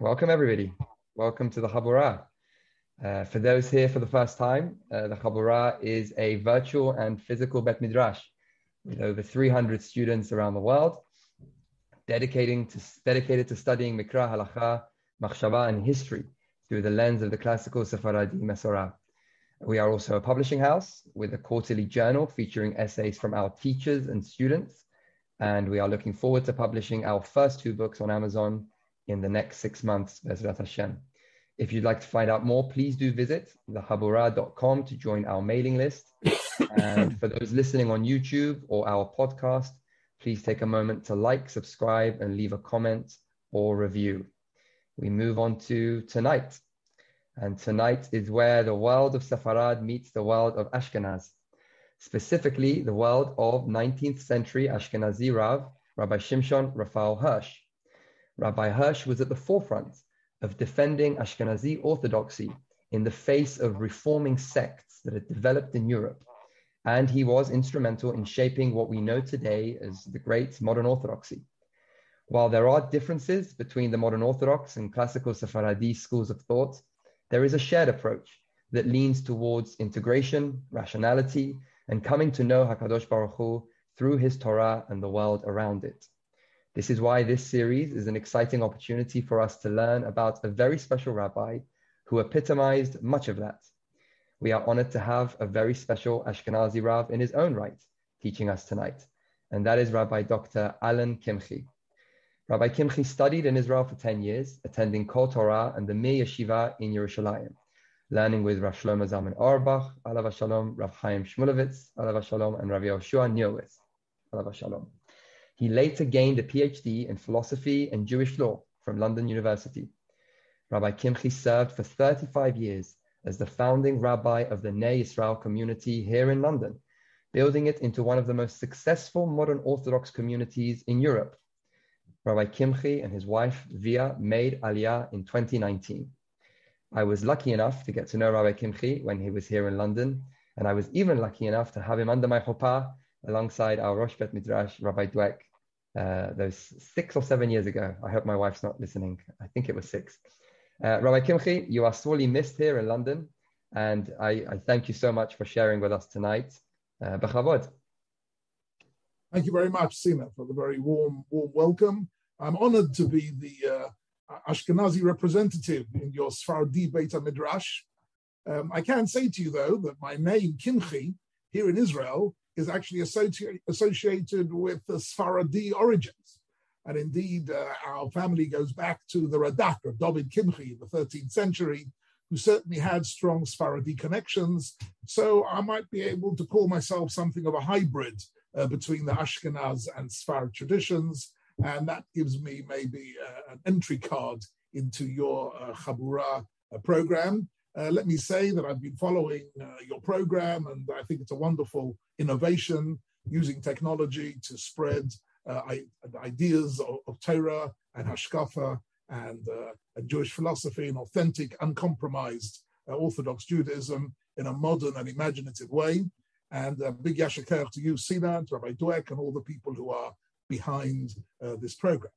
Welcome, everybody. Welcome to the Habura. Uh, for those here for the first time, uh, the Habura is a virtual and physical Bet Midrash with over 300 students around the world, dedicating to, dedicated to studying Mikra, Halacha, Machshava, and history through the lens of the classical Sephardi Mesorah. We are also a publishing house with a quarterly journal featuring essays from our teachers and students. And we are looking forward to publishing our first two books on Amazon in the next six months, Bezrat Hashem. If you'd like to find out more, please do visit thehabura.com to join our mailing list. and for those listening on YouTube or our podcast, please take a moment to like, subscribe, and leave a comment or review. We move on to tonight. And tonight is where the world of Safarad meets the world of Ashkenaz, specifically the world of 19th century Ashkenazi Rav, Rabbi Shimshon Raphael Hirsch. Rabbi Hirsch was at the forefront of defending Ashkenazi orthodoxy in the face of reforming sects that had developed in Europe. And he was instrumental in shaping what we know today as the great modern orthodoxy. While there are differences between the modern Orthodox and classical Sephardi schools of thought, there is a shared approach that leans towards integration, rationality, and coming to know HaKadosh Baruch Hu through his Torah and the world around it. This is why this series is an exciting opportunity for us to learn about a very special rabbi who epitomized much of that. We are honored to have a very special Ashkenazi Rav in his own right teaching us tonight, and that is Rabbi Dr. Alan Kimche. Rabbi Kimche studied in Israel for 10 years, attending Kol Torah and the Mir Yeshiva in Yerushalayim, learning with Rav Shlomo Zalman Auerbach, Alav Shalom, Rav Chaim Shmulevitz, Alav Shalom, and Rav Yoshua Neuwirth, Alav Shalom. He later gained a PhD in philosophy and Jewish law from London University. Rabbi Kimche served for 35 years as the founding rabbi of the Ner Israel community here in London, building it into one of the most successful modern Orthodox communities in Europe. Rabbi Kimche and his wife Via made Aliyah in 2019. I was lucky enough to get to know Rabbi Kimche when he was here in London, and I was even lucky enough to have him under my chuppah alongside our Rosh Bet Midrash, Rabbi Dweck, uh, those six or seven years ago. I hope my wife's not listening. I think it was six. Uh, Rabbi Kimche, you are sorely missed here in London, and I, I thank you so much for sharing with us tonight. Uh, Thank you very much, Sina, for the very warm, warm welcome. I'm honored to be the uh, Ashkenazi representative in your Sfardi Beit Midrash. Um, I can say to you, though, that my name, Kimche, here in Israel, is actually associ- associated with the Sfaradi origins. And indeed, uh, our family goes back to the Radak of David Kimchi in the 13th century, who certainly had strong Sfaradi connections. So I might be able to call myself something of a hybrid uh, between the Ashkenaz and Sfarad traditions. And that gives me maybe uh, an entry card into your uh, Habura uh, program. Uh, let me say that I've been following uh, your program, and I think it's a wonderful innovation using technology to spread uh, ideas of, of, Torah and Hashkafa and, uh, and, Jewish philosophy and authentic, uncompromised uh, Orthodox Judaism in a modern and imaginative way. And uh, big yashakar to you, Sina, to Rabbi Dweck, and all the people who are behind this program.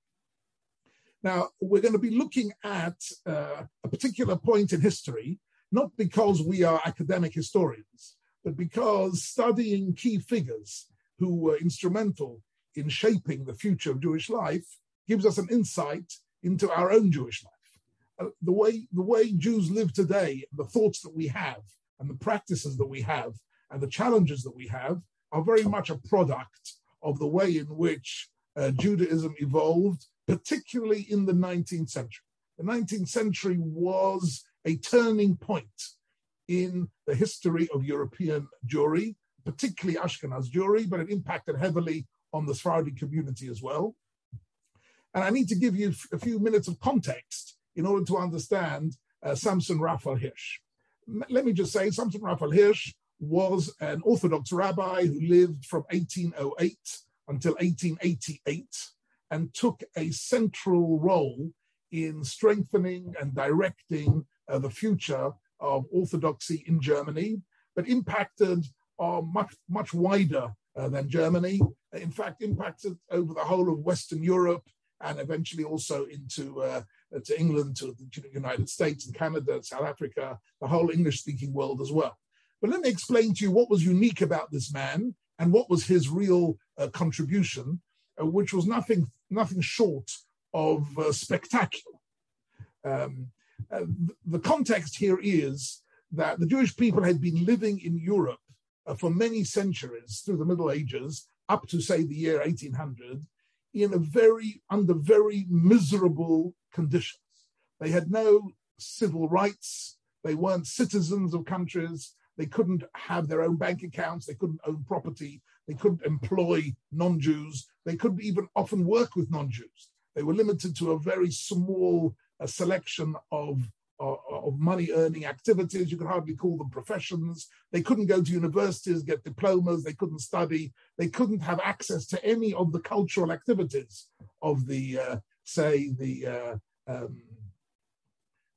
Now, we're going to be looking at uh, a particular point in history not because we are academic historians, but because studying key figures who were instrumental in shaping the future of Jewish life gives us an insight into our own Jewish life. Uh, the, way, the way Jews live today, the thoughts that we have, and the practices that we have, and the challenges that we have are very much a product of the way in which uh, Judaism evolved, particularly in the 19th century. The 19th century was a turning point in the history of European Jewry, particularly Ashkenaz Jewry, but it impacted heavily on the Sephardi community as well. And I need to give you a few minutes of context in order to understand uh, Samson Raphael Hirsch. Let me just say, Samson Raphael Hirsch was an Orthodox rabbi who lived from 1808 until 1888 and took a central role in strengthening and directing uh, the future of Orthodoxy in Germany, but impacted are much, much wider uh, than Germany. In fact, impacted over the whole of Western Europe and eventually also into uh, to England, to the United States and Canada, South Africa, the whole English speaking world as well. But let me explain to you what was unique about this man and what was his real uh, contribution, uh, which was nothing, nothing short of uh, spectacular. Um, uh, the context here is that the Jewish people had been living in Europe uh, for many centuries through the Middle Ages, up to say the year 1800, in a very under very miserable conditions. They had no civil rights. They weren't citizens of countries. They couldn't have their own bank accounts. They couldn't own property. They couldn't employ non-Jews. They couldn't even often work with non-Jews. They were limited to a very small uh, selection of of money earning activities. You could hardly call them professions. They couldn't go to universities, get diplomas. They couldn't study. They couldn't have access to any of the cultural activities of the, uh, say, the, uh, um,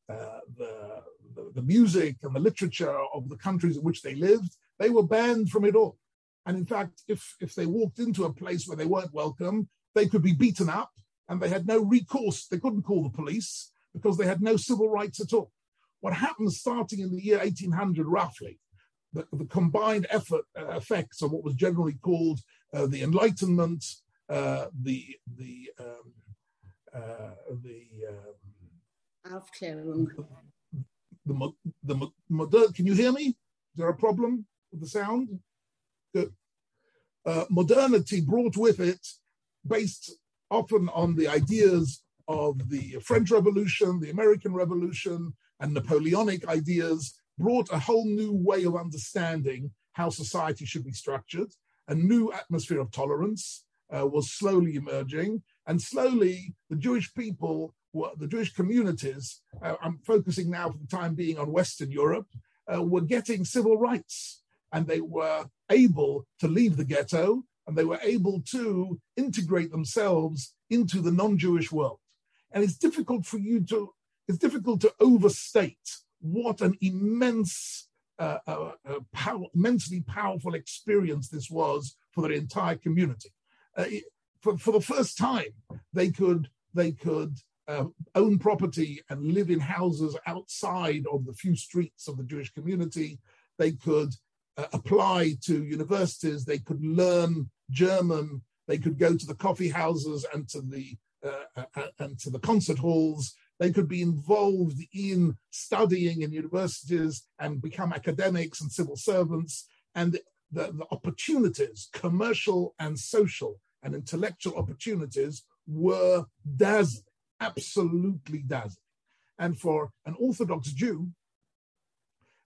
uh, the, the, the music and the literature of the countries in which they lived. They were banned from it all. And in fact, if, if they walked into a place where they weren't welcome, they could be beaten up and they had no recourse. They couldn't call the police because they had no civil rights at all. What happened starting in the year 1800, roughly, the, the combined effort uh, effects of what was generally called uh, the Enlightenment, uh, the the um, uh, the um, Aufklärung. The, the, the modern. Can you hear me? Is there a problem with the sound? Good. Uh, modernity brought with it, based often on the ideas of the French Revolution, the American Revolution, and Napoleonic ideas brought a whole new way of understanding how society should be structured. A new atmosphere of tolerance uh, was slowly emerging, and slowly the Jewish people, the Jewish communities, uh, I'm focusing now for the time being on Western Europe, uh, were getting civil rights, and they were able to leave the ghetto, and they were able to integrate themselves into the non-Jewish world. And it's difficult for you to, it's difficult to overstate what an immense, uh, uh, uh, immensely powerful experience this was for the entire community. Uh, for, for the first time, they could, they could uh, own property and live in houses outside of the few streets of the Jewish community. They could uh, apply to universities. They could learn German. They could go to the coffee houses and to the uh, uh, and to the concert halls. They could be involved in studying in universities and become academics and civil servants. And the, the opportunities, commercial and social and intellectual opportunities, were dazzling, absolutely dazzling. And for an Orthodox Jew,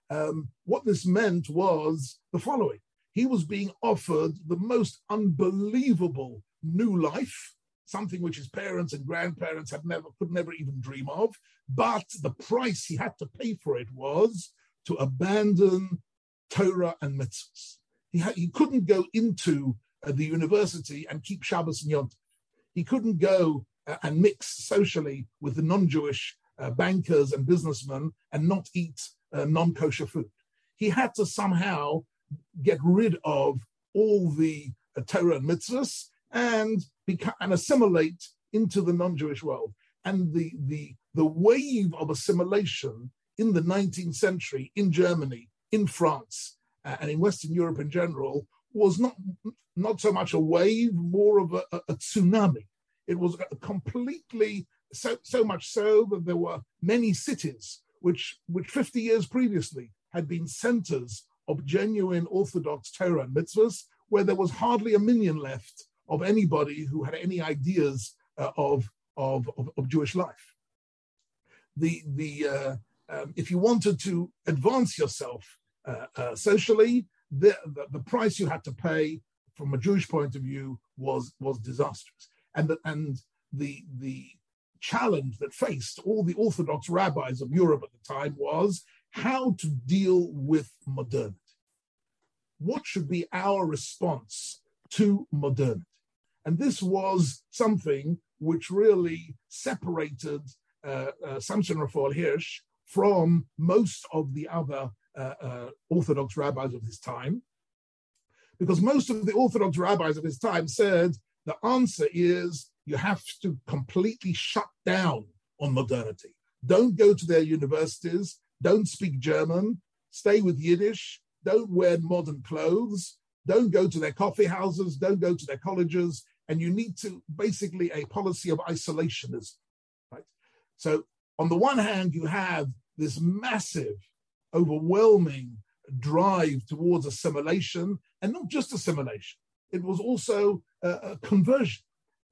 um, what this meant was the following he was being offered the most unbelievable new life something which his parents and grandparents had never could never even dream of. But the price he had to pay for it was to abandon Torah and mitzvahs. He, had, he couldn't go into uh, the university and keep Shabbos and Yom He couldn't go uh, and mix socially with the non-Jewish uh, bankers and businessmen and not eat uh, non-kosher food. He had to somehow get rid of all the uh, Torah and mitzvahs and become and assimilate into the non-Jewish world. And the the the wave of assimilation in the 19th century in Germany, in France, uh, and in Western Europe in general was not not so much a wave, more of a, a, a tsunami. It was completely so so much so that there were many cities which which 50 years previously had been centers of genuine Orthodox Torah and mitzvahs, where there was hardly a minyan left of anybody who had any ideas uh, of, of, of, of, Jewish life. The, the, uh, um, if you wanted to advance yourself uh, uh, socially, the, the, the, price you had to pay from a Jewish point of view was, was disastrous. And, the, and the, the challenge that faced all the Orthodox rabbis of Europe at the time was how to deal with modernity. What should be our response to modernity? And this was something which really separated uh, uh, Samson Raphael Hirsch from most of the other uh, uh, Orthodox rabbis of his time. Because most of the Orthodox rabbis of his time said the answer is you have to completely shut down on modernity. Don't go to their universities. Don't speak German. Stay with Yiddish. Don't wear modern clothes. Don't go to their coffee houses. Don't go to their colleges. And you need to basically a policy of isolationism, right? So on the one hand, you have this massive, overwhelming drive towards assimilation, and not just assimilation. It was also a, a conversion.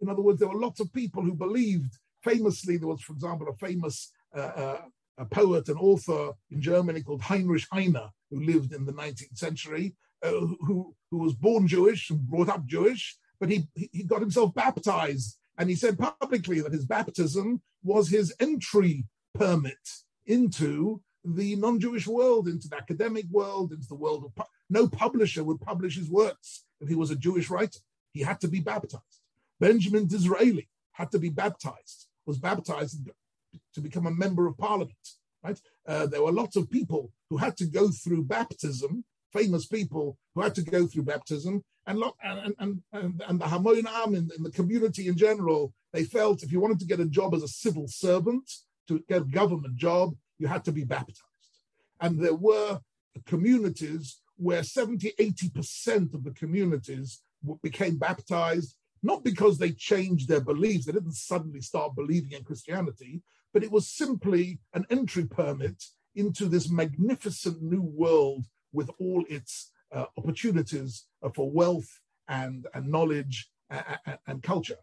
In other words, there were lots of people who believed. Famously, there was, for example, a famous uh, uh, a poet and author in Germany called Heinrich Heine, who lived in the 19th century, uh, who, who was born Jewish and brought up Jewish, but he, he got himself baptized. And he said publicly that his baptism was his entry permit into the non-Jewish world, into the academic world, into the world of pu- no publisher would publish his works if he was a Jewish writer. He had to be baptized. Benjamin Disraeli had to be baptized, was baptized to become a member of parliament. Right? Uh, there were lots of people who had to go through baptism, famous people who had to go through baptism, and and and and, and the Hamonam in, in the community in general, they felt if you wanted to get a job as a civil servant, to get a government job, you had to be baptized. And there were communities where 70, 80% of the communities became baptized, not because they changed their beliefs, they didn't suddenly start believing in Christianity, but it was simply an entry permit into this magnificent new world with all its uh, opportunities uh, for wealth and, and knowledge and, and culture.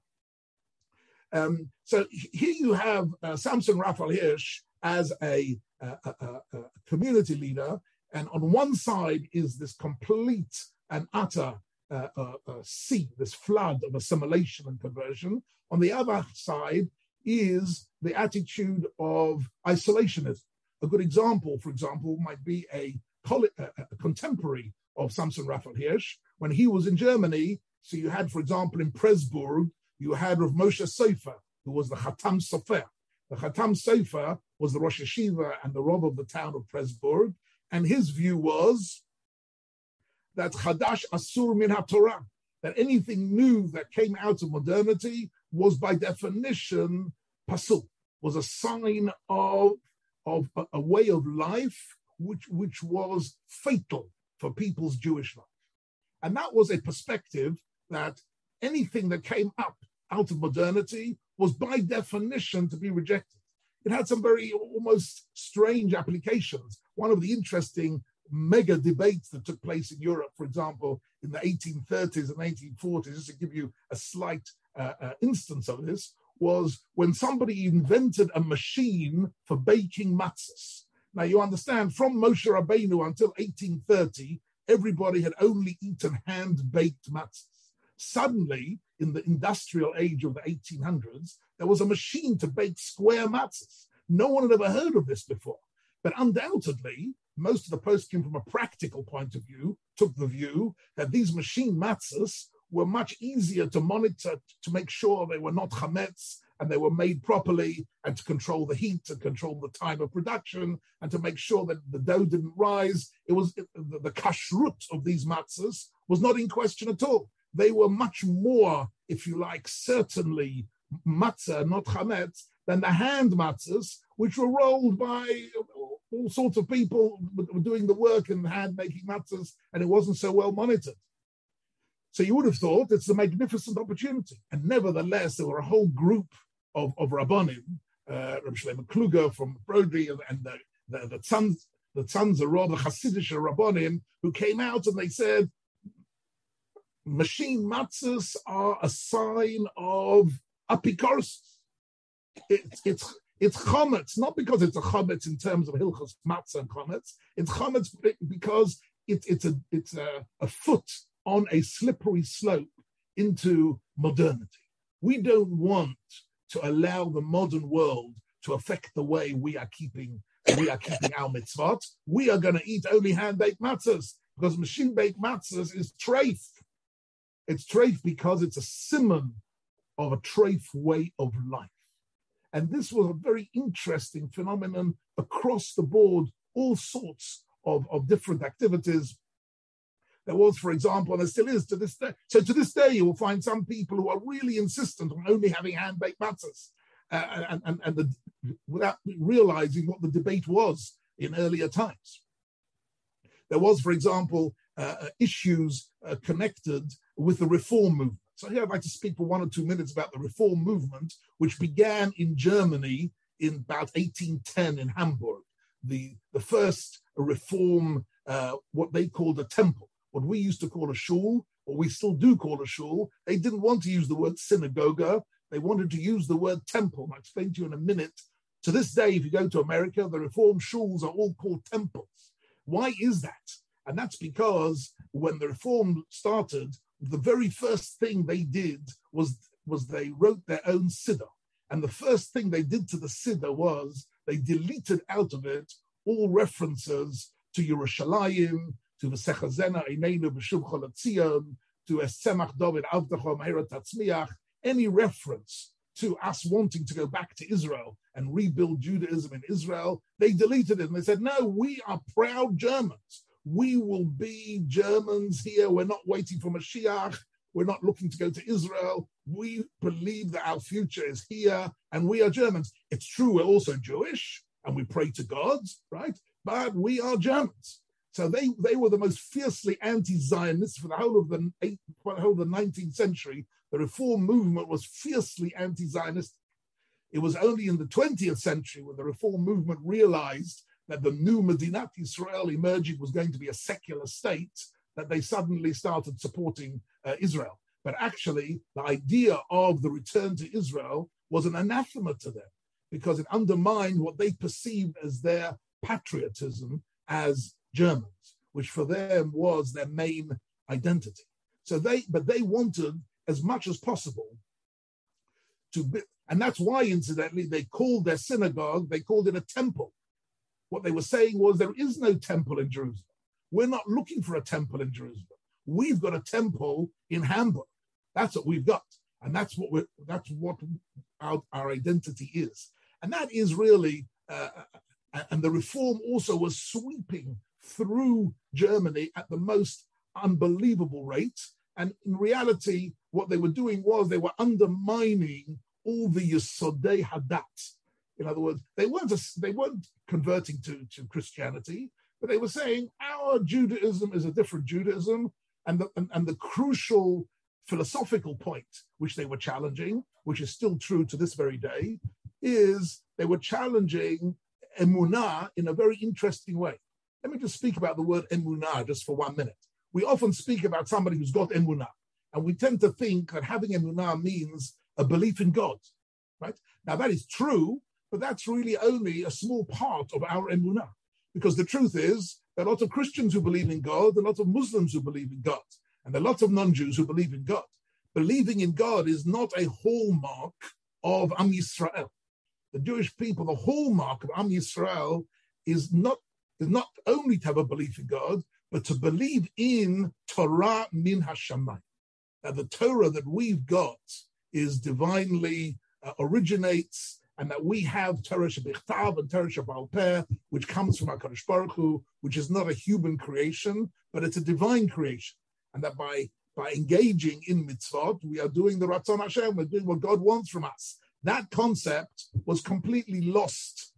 Um, so here you have uh, Samson Raphael Hirsch as a, a, a, a, community leader, and on one side is this complete and utter uh, uh, uh, sea, this flood of assimilation and conversion. On the other side is the attitude of isolationism. A good example, for example, might be a, a contemporary of Samson Raphael Hirsch when he was in Germany. So you had, for example, in Pressburg, you had Rav Moshe Sofer, who was the Khatam Sofer. The Khatam Sofer was the Rosh Yeshiva and the Rav of the town of Pressburg, and his view was that Chadash Asur Min HaTorah, that anything new that came out of modernity was by definition was a sign of, of a, a way of life which, which was fatal for people's Jewish life. And that was a perspective that anything that came up out of modernity was by definition to be rejected. It had some very almost strange applications. One of the interesting mega debates that took place in Europe, for example, in the 1830s and 1840s, just to give you a slight uh, uh, instance of this, was when somebody invented a machine for baking matzahs. Now you understand, from Moshe Rabbeinu until 1830, everybody had only eaten hand-baked matzahs. Suddenly, in the industrial age of the 1800s, there was a machine to bake square matzahs. No one had ever heard of this before. But undoubtedly, most of the post came from a practical point of view took the view that these machine matzahs were much easier to monitor to make sure they were not chametz and they were made properly and to control the heat and control the time of production and to make sure that the dough didn't rise. It was the, the kashrut of these matzahs was not in question at all. They were much more, if you like, certainly matzah, not chametz, than the hand matzahs, which were rolled by all sorts of people doing the work and hand making matzahs, and it wasn't so well monitored. So you would have thought it's a magnificent opportunity. And nevertheless, there were a whole group of, of Rabbanim, uh, Rabbi Shlomo Kluger from Brody and, the, the, the sons, the sons of Rob, the Hasidic Rabbanim, who came out and they said, machine matzahs are a sign of apikoros. It's, it's, it's chometz, not because it's a chometz in terms of hilchos matzah and chometz. It's chometz because it, it's a it's a, a foot on a slippery slope into modernity. We don't want to allow the modern world to affect the way we are keeping we are keeping our mitzvot. We are going to eat only hand-baked matzahs because machine-baked matzahs is treif. It's treif because it's a simon of a treif way of life. And this was a very interesting phenomenon across the board, all sorts of, of different activities there was, for example, and there still is to this day. So to this day, you will find some people who are really insistent on only having hand-baked matzahs. uh, and, and, and the, without realizing what the debate was in earlier times. There was, for example, uh, uh issues uh, connected with the reform movement. So here I'd like to speak for one or two minutes about the reform movement, which began in Germany in about 1810 in Hamburg. The, the first reform, uh, what they called a temple, what we used to call a shul, what we still do call a shul. They didn't want to use the word synagogue. They wanted to use the word temple. I'll explain to you in a minute. To this day, if you go to America, the reform shuls are all called temples. Why is that? And that's because when the reform started, the very first thing they did was, was they wrote their own siddur. And the first thing they did to the siddur was they deleted out of it all references to Yerushalayim, to the Sechazena Einenu B'Shub Cholatzion, to Esemach David Avdachom Tatzmiach, any reference to us wanting to go back to Israel and rebuild Judaism in Israel, they deleted it and they said, no, we are proud Germans. We will be Germans here. We're not waiting for Mashiach. We're not looking to go to Israel. We believe that our future is here and we are Germans. It's true, we're also Jewish and we pray to God, right? But we are Germans. So they, they were the most fiercely anti-Zionist for the whole of the, eight, whole of the 19th century. The reform movement was fiercely anti-Zionist. It was only in the 20th century when the reform movement realized that the new Medinat Israel emerging was going to be a secular state that they suddenly started supporting uh, Israel. But actually, the idea of the return to Israel was an anathema to them because it undermined what they perceived as their patriotism as Germans, which for them was their main identity. So they, but they wanted as much as possible to be, and that's why, incidentally, they called their synagogue, they called it a temple. What they were saying was there is no temple in Jerusalem. We're not looking for a temple in Jerusalem. We've got a temple in Hamburg. That's what we've got. And that's what we're, that's what our, our identity is. And that is really, uh, and the reform also was sweeping through Germany at the most unbelievable rate. And in reality, what they were doing was they were undermining all the Yisodei Hadat. In other words, they weren't, a, they weren't converting to, to Christianity, but they were saying our Judaism is a different Judaism. And the, and, and the crucial philosophical point which they were challenging, which is still true to this very day, is they were challenging emunah in a very interesting way. Let me just speak about the word emunah just for one minute. We often speak about somebody who's got emunah, and we tend to think that having emunah means a belief in God, right? Now that is true, but that's really only a small part of our emunah, because the truth is there are a lot of Christians who believe in God, a lot of Muslims who believe in God, and there are lots of non-Jews who believe in God. Believing in God is not a hallmark of Am Yisrael. The Jewish people, the hallmark of Am Yisrael is not is not only to have a belief in God, but to believe in Torah min Hashamayim. That the Torah that we've got is divinely uh, originates, and that we have Torah Shebichtav and Torah Shebalpeh, which comes from HaKadosh Baruch Hu, which is not a human creation, but it's a divine creation. And that by by engaging in mitzvot, we are doing the Ratzon Hashem, we're doing what God wants from us. That concept was completely lost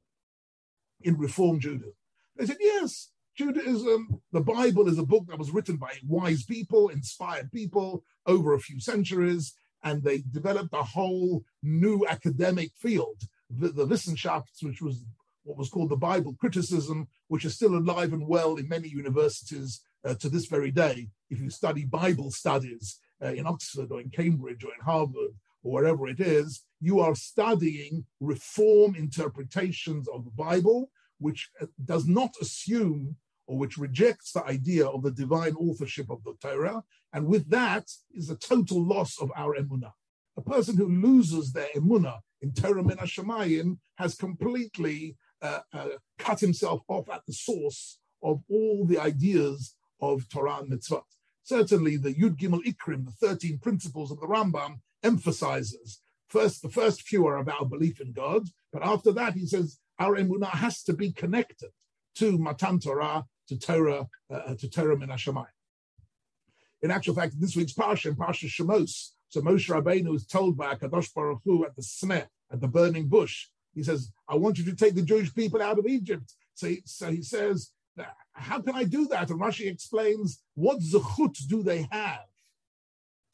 in Reform Judaism. They said, yes, Judaism, the Bible is a book that was written by wise people, inspired people over a few centuries, and they developed a whole new academic field, the, the Wissenschafts, which was what was called the Bible criticism, which is still alive and well in many universities uh, to this very day. If you study Bible studies uh, in Oxford or in Cambridge or in Harvard or wherever it is, you are studying reform interpretations of the Bible which uh, does not assume or which rejects the idea of the divine authorship of the Torah, and with that is a total loss of our emunah. A person who loses their emunah in Torah min Hashemayim has completely uh, uh, cut himself off at the source of all the ideas of Torah and mitzvot. Certainly, the Yud Gimel Ikrim, the 13 principles of the Rambam, emphasizes first the first few are about belief in God, but after that he says our emunah has to be connected to Matan Torah, to Torah, uh, to Torah Min In actual fact, this week's Parsha, Parsha Shemos, so Moshe Rabbeinu is told by Kadosh Baruch Hu at the sneh, at the burning bush. He says, I want you to take the Jewish people out of Egypt. So he, so he says, how can I do that? And Rashi explains, what zechut do they have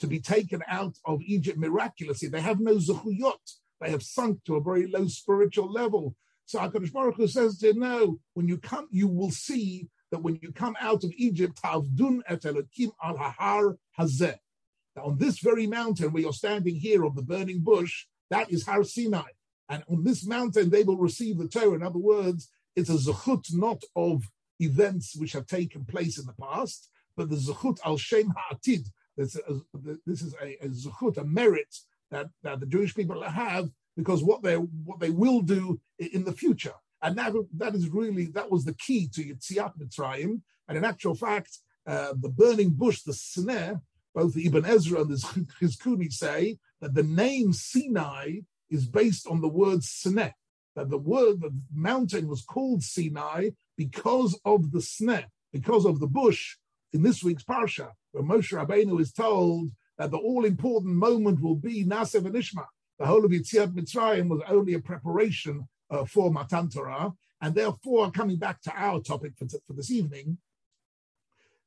to be taken out of Egypt miraculously? They have no zechuyot. They have sunk to a very low spiritual level. So HaKadosh Baruch Hu says to no, when you come, you will see that when you come out of Egypt, Tavdun et Elokim al Hahar Hazeh. Now, on this very mountain where you're standing here of the burning bush, that is Har Sinai. And on this mountain, they will receive the Torah. In other words, it's a zechut not of events which have taken place in the past, but the zechut al shem ha'atid. This is a, a zechut, a merit that, that the Jewish people have because what they what they will do in the future. And that, that is really, that was the key to Yetziat Mitzrayim. And in actual fact, uh, the burning bush, the Sineh, both Ibn Ezra and the Chizkuni say that the name Sinai is based on the word Sineh. That the word, the mountain was called Sinai because of the Sneh, because of the bush in this week's Parsha, where Moshe Rabbeinu is told that the all important moment will be Nasev and Ishma. The whole of Yetziat Mitzrayim was only a preparation uh, for Matan Torah. And therefore, coming back to our topic for, t- for this evening,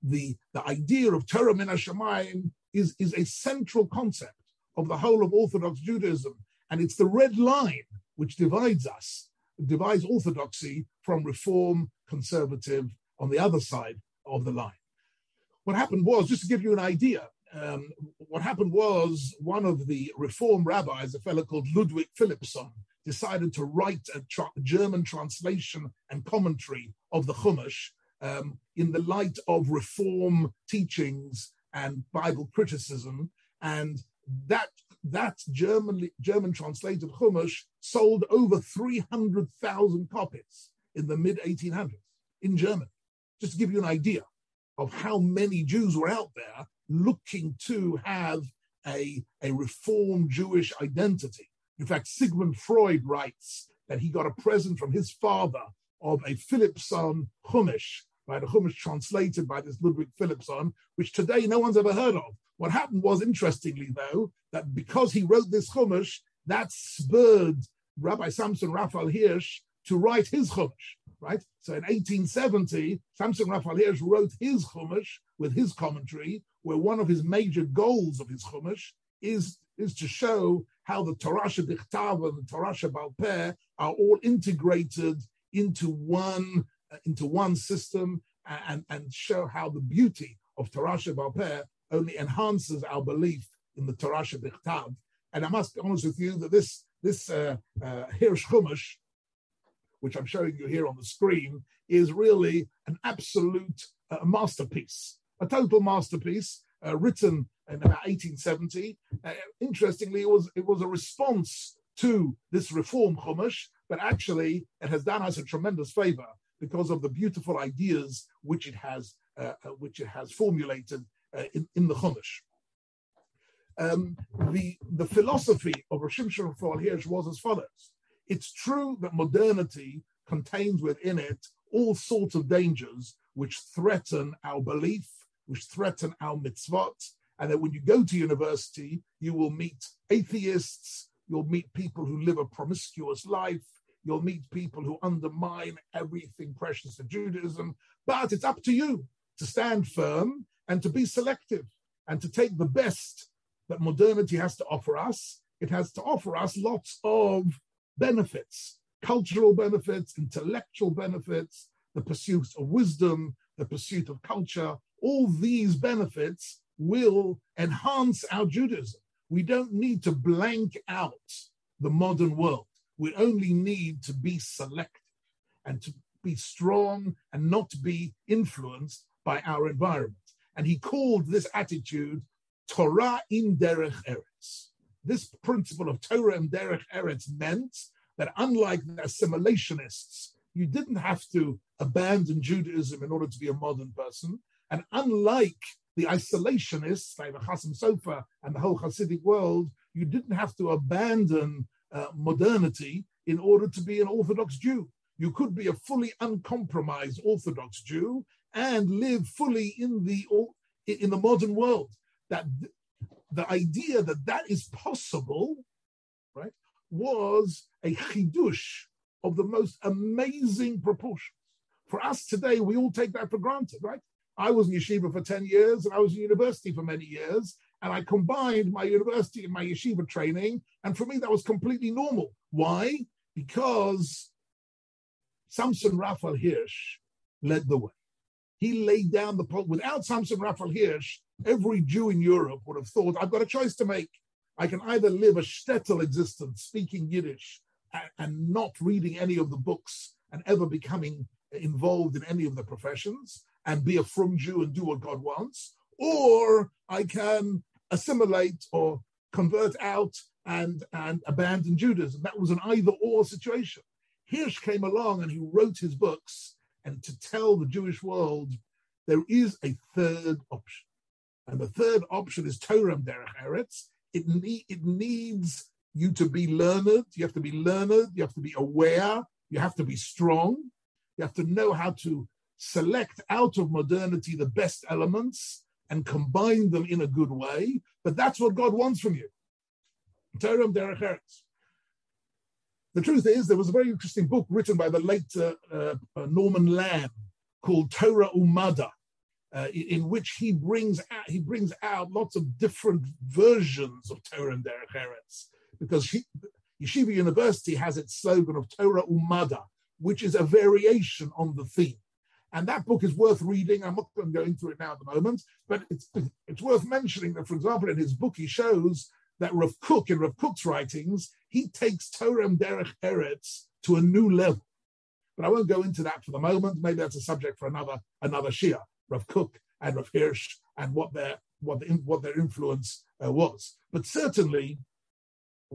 the, the idea of Torah min Hashemayim is, is a central concept of the whole of Orthodox Judaism. And it's the red line which divides us, divides Orthodoxy from Reform, Conservative on the other side of the line. What happened was, just to give you an idea, um, what happened was one of the Reform rabbis, a fellow called Ludwig Philippson, decided to write a tra- German translation and commentary of the Chumash um, in the light of Reform teachings and Bible criticism. And that that German German translated Chumash sold over 300,000 copies in the mid 1800s in Germany. Just to give you an idea of how many Jews were out there looking to have a, a reformed Jewish identity. In fact, Sigmund Freud writes that he got a present from his father of a Philippson Chumash, right? A Chumash translated by this Ludwig Philippson, which today no one's ever heard of. What happened was, interestingly though, that because he wrote this Chumash, that spurred Rabbi Samson Raphael Hirsch to write his Chumash, right? So in 1870, Samson Raphael Hirsch wrote his Chumash with his commentary, where one of his major goals of his Chumash is, is to show how the Torah Dichtav and the Torah Baal Peh are all integrated into one uh, into one system and, and show how the beauty of Torah Baal Peh only enhances our belief in the Torah Dichtav. And I must be honest with you that this this uh, uh, Hirsch Chumash, which I'm showing you here on the screen, is really an absolute uh, masterpiece, a total masterpiece, uh, written in about 1870. Uh, interestingly, it was it was a response to this reform Chumash, but actually it has done us a tremendous favor because of the beautiful ideas which it has uh, uh which it has formulated uh, in, in the Chumash. Um, the, the philosophy of Rosh Hirsch was as follows. It's true that modernity contains within it all sorts of dangers which threaten our belief, which threaten our mitzvot, and that when you go to university, you will meet atheists, you'll meet people who live a promiscuous life, you'll meet people who undermine everything precious to Judaism. But it's up to you to stand firm and to be selective and to take the best that modernity has to offer us. It has to offer us lots of benefits cultural benefits, intellectual benefits, the pursuit of wisdom, the pursuit of culture. All these benefits will enhance our Judaism. We don't need to blank out the modern world. We only need to be selective and to be strong and not be influenced by our environment. And he called this attitude Torah in Derech Eretz. This principle of Torah and Derech Eretz meant that unlike the assimilationists, you didn't have to abandon Judaism in order to be a modern person. And unlike the isolationists like the Chassam Sofer and the whole Hasidic world, you didn't have to abandon uh, modernity in order to be an Orthodox Jew. You could be a fully uncompromised Orthodox Jew and live fully in the in the modern world. That the idea that that is possible, right, was a chidush of the most amazing proportions. For us today, we all take that for granted, right? I was in yeshiva for 10 years and I was in university for many years. And I combined my university and my yeshiva training. And for me, that was completely normal. Why? Because Samson Raphael Hirsch led the way. He laid down the pole. Without Samson Raphael Hirsch, every Jew in Europe would have thought, I've got a choice to make. I can either live a shtetl existence, speaking Yiddish, and, not reading any of the books and ever becoming involved in any of the professions and be a frum Jew and do what God wants, or I can assimilate or convert out and, and abandon Judaism. That was an either or situation. Hirsch came along and he wrote his books and to tell the Jewish world there is a third option. And the third option is Torah Derech Eretz. It, it needs you to be learned. You have to be learned. You have to be aware. You have to be strong. You have to know how to select out of modernity the best elements and combine them in a good way. But that's what God wants from you. Torah Derech Eretz. The truth is, there was a very interesting book written by the late uh, uh, Norman Lamm called Torah Umada, uh, in which he brings out, he brings out lots of different versions of Torah and Derech Eretz, because he, Yeshiva University has its slogan of Torah Umada, which is a variation on the theme. And that book is worth reading. I'm not going through it now at the moment, but it's, it's worth mentioning that, for example, in his book, he shows that Rav Kook, in Rav Kook's writings, he takes Torah and Derech Eretz to a new level. But I won't go into that for the moment. Maybe that's a subject for another another shiur, Rav Kook and Rav Hirsch, and what their what the, what their influence uh, was. But certainly,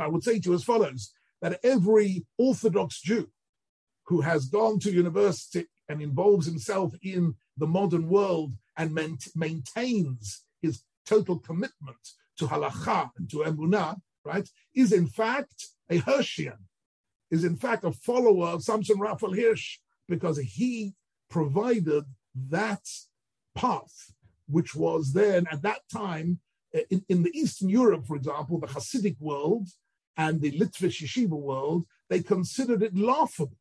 I would say to you as follows: that every Orthodox Jew who has gone to university and involves himself in the modern world and maintains his total commitment to halacha and to emunah, right, is in fact a Hirschian, is in fact a follower of Samson Raphael Hirsch, because he provided that path, which was then at that time uh, in, in the Eastern Europe, for example, the Hasidic world and the Litvish yeshiva world, they considered it laughable.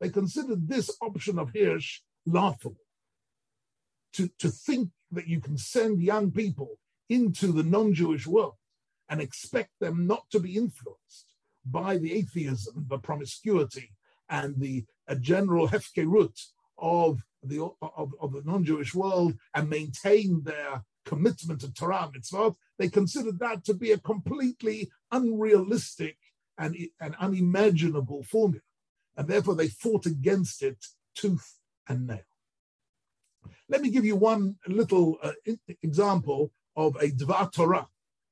They considered this option of Hirsch laughable. To, to think that you can send young people into the non Jewish world and expect them not to be influenced by the atheism, the promiscuity, and the general hefkerut of the of, of the non-Jewish world and maintain their commitment to Torah mitzvot, they considered that to be a completely unrealistic and, and unimaginable formula. And therefore they fought against it tooth and nail. Let me give you one little uh, example of a Dvar Torah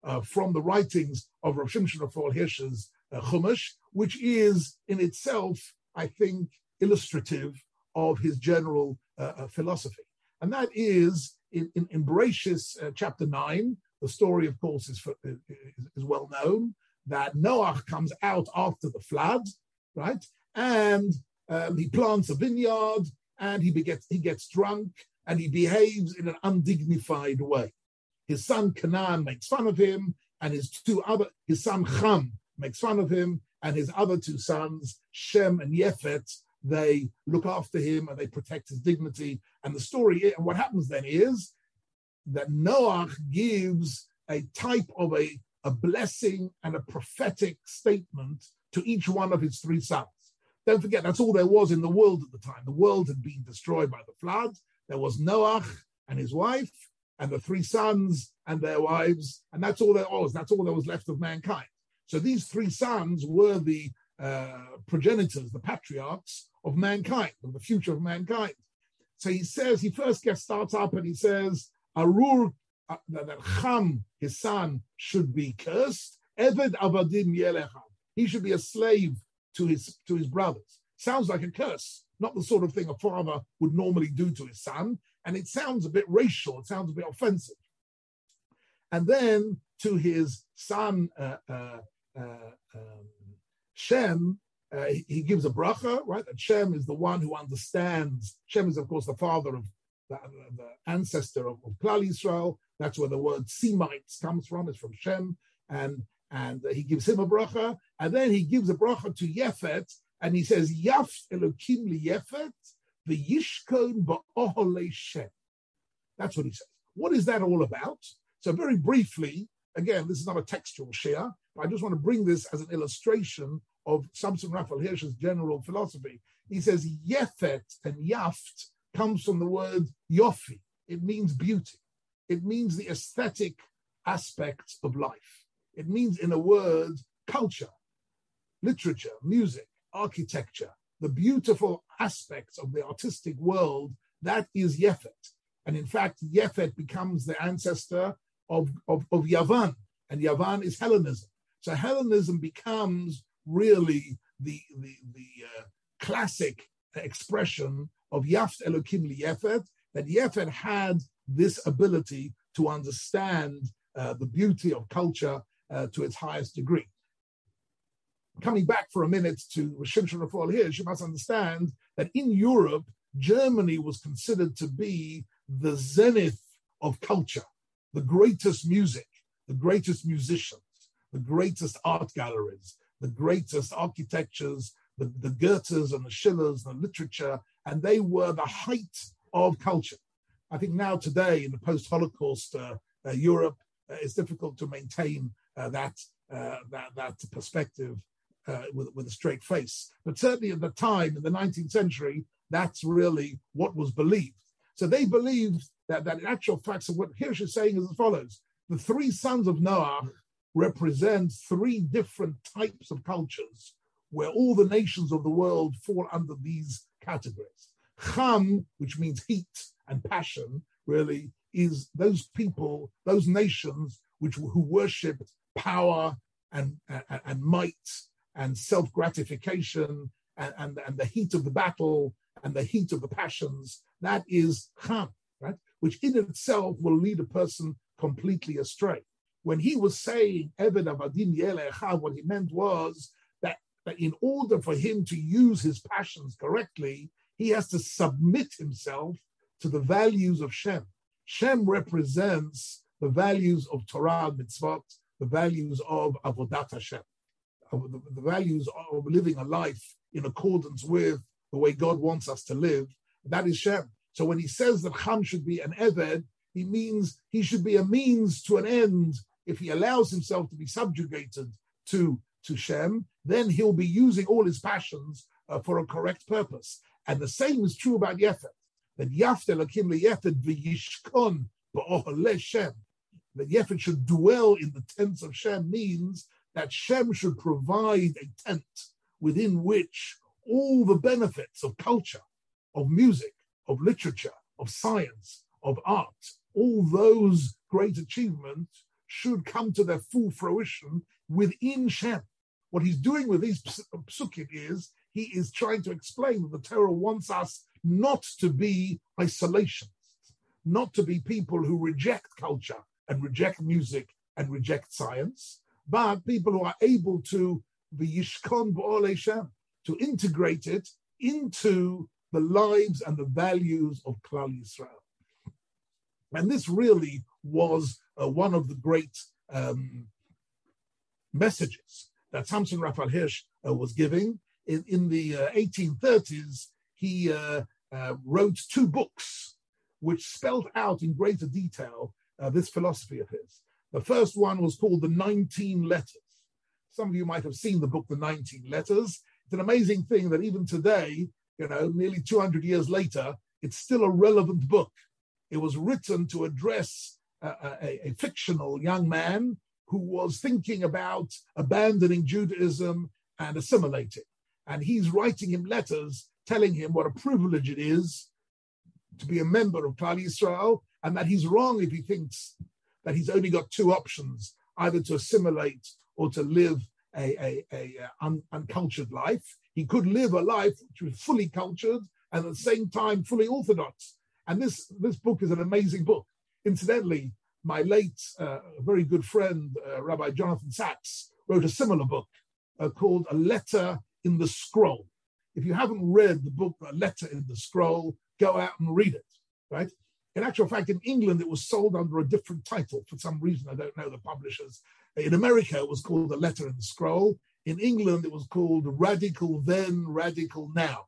uh, from the writings of Rav Shimshon Raphael Hirsch's uh, Chumash, which is in itself, I think, illustrative of his general uh, uh philosophy. And that is in, in, in Bereshis uh, chapter 9, the story, of course, is, is, is well known, that Noah comes out after the flood, right? And um, he plants a vineyard and he, begets, he gets drunk and he behaves in an undignified way. His son Canaan makes fun of him, and his two other, his son Ham makes fun of him, and his other two sons, Shem and Yefet, they look after him and they protect his dignity. And the story, and what happens then is that Noah gives a type of a, a blessing and a prophetic statement to each one of his three sons. Don't forget, that's all there was in the world at the time. The world had been destroyed by the flood. There was Noah and his wife, and the three sons and their wives, and that's all there was. That's all there was left of mankind. So these three sons were the uh, progenitors, the patriarchs of mankind, of the future of mankind. So he says, he first gets starts up and he says, Arur, uh, that Ham, his son, should be cursed. Eved Avadim Yelecham. He should be a slave to his to his brothers. Sounds like a curse, not the sort of thing a father would normally do to his son and it sounds a bit racial, it sounds a bit offensive. And then to his son uh, uh, uh, um, Shem, uh, he, he, gives a bracha, right? Shem is the one who understands. Shem is, of course, the father of the, the ancestor of, of Klal Yisrael. That's where the word Semites comes from. It's from Shem, and and he gives him a bracha, And then he gives a bracha to Yefet, and he says, Yaf Elokim li Yefet, That's what he says. What is that all about? So very briefly, again, this is not a textual share, but I just want to bring this as an illustration of Samson Raphael Hirsch's general philosophy. He says Yefet and Yaft comes from the word Yofi. It means beauty. It means the aesthetic aspects of life. It means, in a word, culture, literature, music, architecture, the beautiful aspects of the artistic world. That is Yefet. And in fact, Yefet becomes the ancestor of, of, of Yavan, and Yavan is Hellenism. So Hellenism becomes really the, the, the uh, classic expression of Yaft Elokim Yefet, that Yefet had this ability to understand uh, the beauty of culture uh, to its highest degree. Coming back for a minute to Shimshon Raphael Hirsch, you must understand that in Europe, Germany was considered to be the zenith of culture, the greatest music, the greatest musicians, the greatest art galleries, the greatest architectures, the, the Goethes and the Schillers, the literature, and they were the height of culture. I think now today in the post-Holocaust uh, uh, Europe, uh, it's difficult to maintain uh, that, uh, that that perspective uh, with, with a straight face. But certainly at the time in the 19th century, that's really what was believed. So they believed that, that in actual fact, so what Hirsch is saying is as follows: the three sons of Noah represent three different types of cultures where all the nations of the world fall under these categories. Cham, which means heat and passion, really is those people, those nations which who worshipped power and, and, and might and self-gratification and, and, and the heat of the battle and the heat of the passions. That is Cham, right? Which in itself will lead a person completely astray. When he was saying Eved Avadim what he meant was that, that in order for him to use his passions correctly, he has to submit himself to the values of Shem. Shem represents the values of Torah and mitzvot, the values of Avodat Hashem, the, the values of living a life in accordance with the way God wants us to live. That is Shem. So when he says that Cham should be an Eved, he means he should be a means to an end. If he allows himself to be subjugated to, to Shem, then he'll be using all his passions uh, for a correct purpose. And the same is true about Yefet. That Yaft Elokim Yefet v'yishkon ba'ohle Shem. That Yefet should dwell in the tents of Shem means that Shem should provide a tent within which all the benefits of culture, of music, of literature, of science, of art, all those great achievements should come to their full fruition within Shem. What he's doing with these psukim is he is trying to explain that the Torah wants us not to be isolationists, not to be people who reject culture and reject music and reject science, but people who are able to be yishkon to integrate it into the lives and the values of Klal Yisrael. And this really was uh, one of the great um, messages that Samson Raphael Hirsch uh, was giving. In, in the uh, 1830s, he uh, uh, wrote two books which spelled out in greater detail uh, this philosophy of his. The first one was called The 19 Letters. Some of you might have seen the book, The 19 Letters. It's an amazing thing that even today, you know, nearly 200 years later, it's still a relevant book. It was written to address a, a, a fictional young man who was thinking about abandoning Judaism and assimilating. And he's writing him letters telling him what a privilege it is to be a member of Klal Yisrael and that he's wrong if he thinks that he's only got two options, either to assimilate or to live a, a, a un, uncultured life. He could live a life which was fully cultured and at the same time fully orthodox. And this, this book is an amazing book. Incidentally, my late, uh, very good friend, uh, Rabbi Jonathan Sacks, wrote a similar book uh, called A Letter in the Scroll. If you haven't read the book A Letter in the Scroll, go out and read it, right? In actual fact, in England, it was sold under a different title for some reason. I don't know the publishers. In America, it was called The Letter and the Scroll. In England, it was called Radical Then, Radical Now.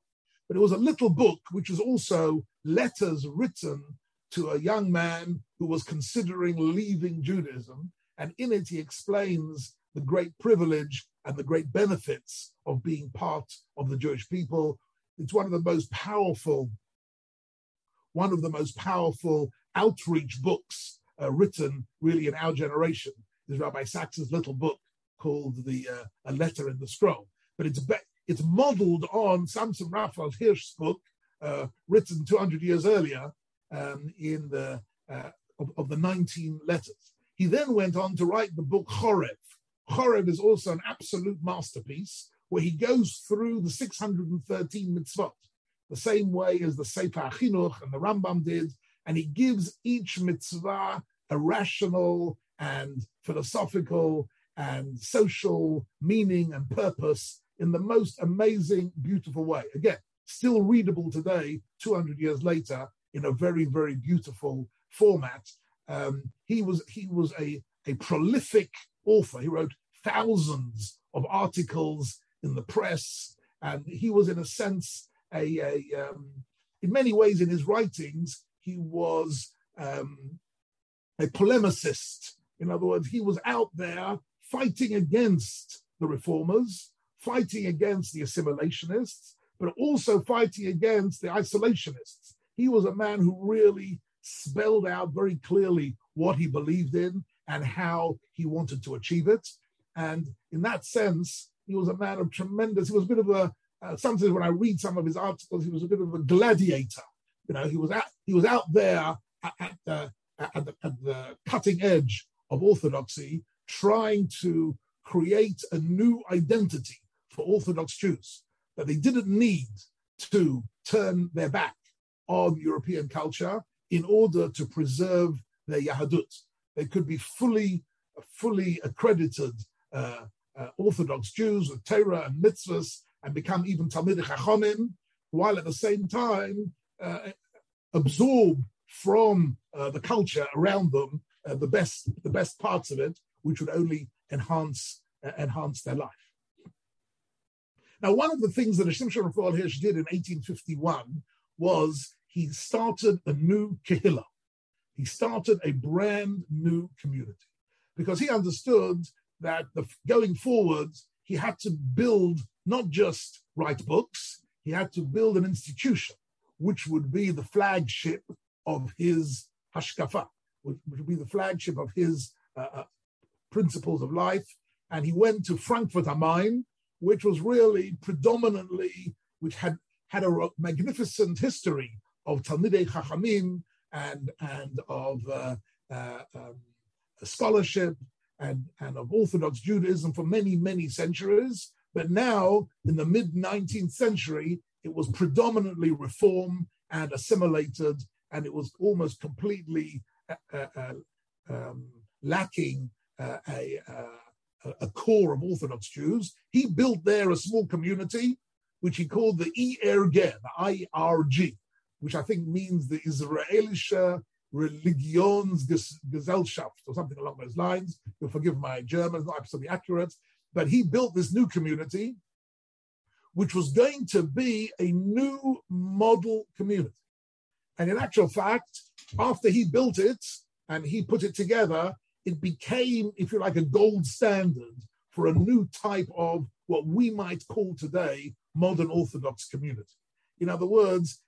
But it was a little book which was also letters written to a young man who was considering leaving Judaism. And in it, he explains the great privilege and the great benefits of being part of the Jewish people. It's one of the most powerful, one of the most powerful outreach books uh, written really in our generation. Is Rabbi Sacks's little book called the uh, A Letter in the Scroll. But it's be- it's modeled on Samson Raphael Hirsch's book, uh, written 200 years earlier um, in the uh, of, of, the 19 letters. He then went on to write the book Chorev. Chorev is also an absolute masterpiece where he goes through the 613 mitzvot, the same way as the Sefer Chinuch and the Rambam did, and he gives each mitzvah a rational and philosophical and social meaning and purpose in the most amazing, beautiful way. Again, still readable today, 200 years later, in a very, very beautiful format. Um, he was he was a, a prolific author. He wrote thousands of articles in the press, and he was, in a sense, a, a um, in many ways in his writings, he was um, a polemicist. In other words, he was out there fighting against the reformers, fighting against the assimilationists, but also fighting against the isolationists. He was a man who really spelled out very clearly what he believed in and how he wanted to achieve it. And in that sense, he was a man of tremendous, he was a bit of a, uh, sometimes when I read some of his articles, he was a bit of a gladiator. You know, he was out, he was out there at, at, the, at, the, at the cutting edge of orthodoxy, trying to create a new identity for Orthodox Jews, that they didn't need to turn their back on European culture in order to preserve their Yahadut. They could be fully, fully accredited uh, uh, Orthodox Jews with Torah and mitzvahs and become even Talmidei Chachamim, while at the same time uh, absorb from uh, the culture around them uh, the best the best parts of it, which would only enhance uh, enhance their life. Now, one of the things that Shimshon Raphael Hirsch did in 1851 was he started a new kehillah. He started a brand new community because he understood that the, going forward, he had to build not just write books, he had to build an institution which would be the flagship of his hashkafa, which would be the flagship of his uh, uh, principles of life. And he went to Frankfurt am Main, which was really predominantly, which had had a magnificent history of Talmidei Chachamim and and of uh, uh, um, scholarship and, and of Orthodox Judaism for many, many centuries. But now, in the mid 19th century, it was predominantly reform and assimilated, and it was almost completely uh, uh, uh um, lacking uh, a, uh, a core of Orthodox Jews. He built there a small community, which he called the ERG, the IRG, which I think means the Israelische Religionsgesellschaft or something along those lines. You'll forgive my German, it's not absolutely accurate. But he built this new community, which was going to be a new model community. And in actual fact, after he built it and he put it together, it became, if you like, a gold standard for a new type of what we might call today modern Orthodox community. In other words,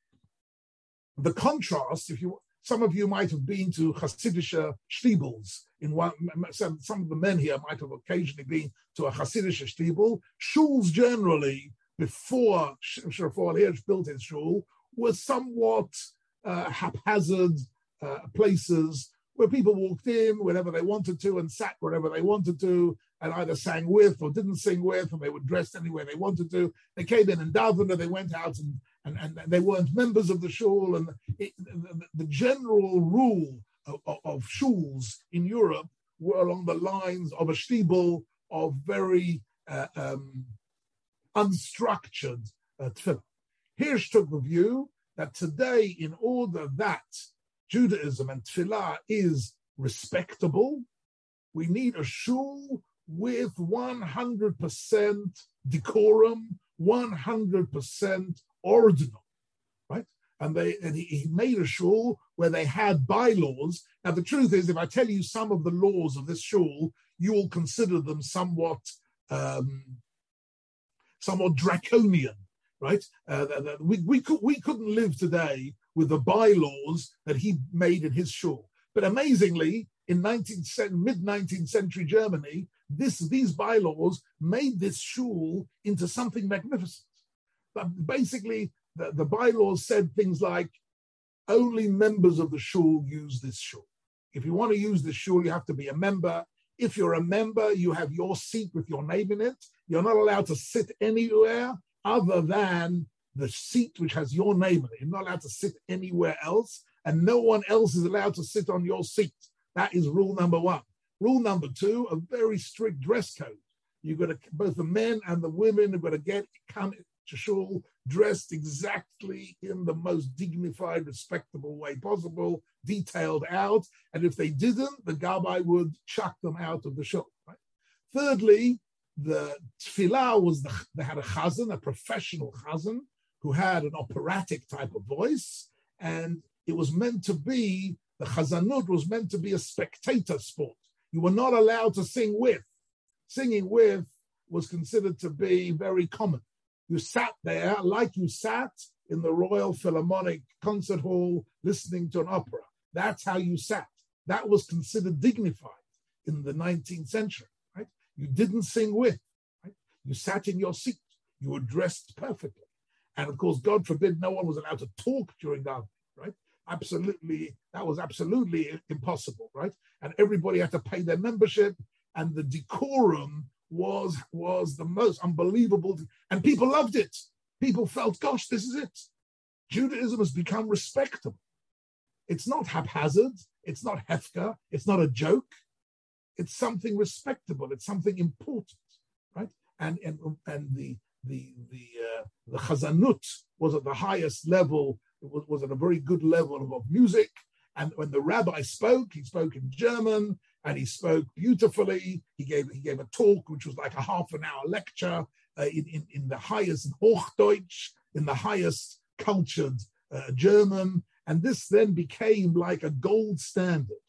the contrast, if you some of you might have been to Hasidische Stiebels. In one, some, some of the men here might have occasionally been to a Hasidische Stiebel. Shuls generally, before Shrafor Hirsch built his shul, were somewhat uh, haphazard uh, places where people walked in whenever they wanted to and sat wherever they wanted to and either sang with or didn't sing with, and they were dressed any way they wanted to. They came in and davened, and they went out and and, and they weren't members of the shul. And it, the, the, general rule of, of, shuls in Europe were along the lines of a stiebel of very uh, um, unstructured uh, tefillah. Hirsch took the view that today, in order that Judaism and tefillah is respectable, we need a shul with 100% decorum, 100% ordinal, right? And they and he, he made a shul where they had bylaws. Now the truth is, if I tell you some of the laws of this shul, you will consider them somewhat um, somewhat draconian, right? Uh, we, we, could, we couldn't live today with the bylaws that he made in his shul. But amazingly, in 19th, mid 19th century Germany, this, these bylaws made this shul into something magnificent. But basically, the, the bylaws said things like only members of the shul use this shul. If you want to use the shul, you have to be a member. If you're a member, you have your seat with your name in it. You're not allowed to sit anywhere other than the seat which has your name in it. You're not allowed to sit anywhere else, and no one else is allowed to sit on your seat. That is rule number one. Rule number two: a very strict dress code. You've got to both the men and the women have got to get come dressed exactly in the most dignified, respectable way possible, detailed out. And if they didn't, the gabbai would chuck them out of the shul. Right? Thirdly, the tefillah was the, they had a chazan, a professional chazan, who had an operatic type of voice, and it was meant to be the chazanut was meant to be a spectator sport. You were not allowed to sing with. Singing with was considered to be very common. You sat there like you sat in the Royal Philharmonic Concert Hall listening to an opera. That's how you sat. That was considered dignified in the 19th century. Right? You didn't sing with. Right? You sat in your seat. You were dressed perfectly. And of course, God forbid, no one was allowed to talk during that, right? Absolutely, that was absolutely impossible, right? And everybody had to pay their membership, and the decorum was was the most unbelievable, and people loved it. People felt, gosh, this is it. Judaism has become respectable. It's not haphazard. It's not hefker. It's not a joke. It's something respectable. It's something important, right? And and and the the the uh, the chazanut was at the highest level, was, was at a very good level of music. And when the rabbi spoke, he spoke in German and he spoke beautifully. He gave he gave a talk which was like a half an hour lecture uh, in, in, in the highest Hochdeutsch, in the highest cultured uh, German. And this then became like a gold standard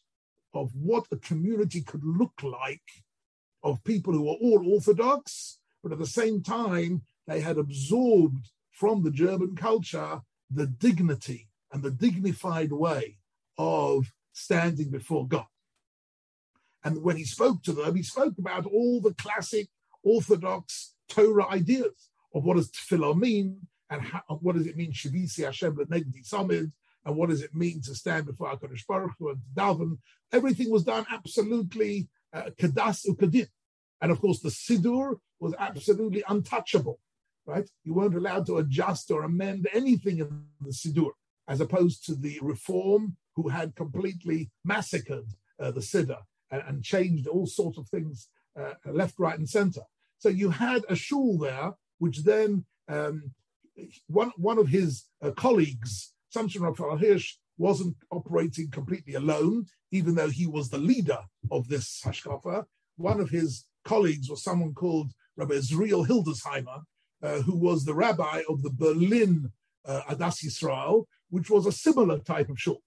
of what a community could look like of people who were all Orthodox but at the same time, they had absorbed from the German culture the dignity and the dignified way of standing before God. And when he spoke to them, he spoke about all the classic Orthodox Torah ideas of what does tefillah mean and how, what does it mean Shavisi Hashem Negdi Samid and what does it mean to stand before HaKadosh Baruch Hu and daven. Everything was done absolutely uh, kadas. And of course, the Siddur was absolutely untouchable, right? You weren't allowed to adjust or amend anything in the Siddur, as opposed to the Reform, who had completely massacred uh, the Siddur and, changed all sorts of things uh, left, right, and center. So you had a shul there, which then um, one, one of his uh, colleagues, Samson Raphael Hirsch, wasn't operating completely alone, even though he was the leader of this hashkafa. One of his colleagues was someone called Rabbi Israel Hildesheimer, uh, who was the rabbi of the Berlin uh, Adas Yisrael, which was a similar type of shul,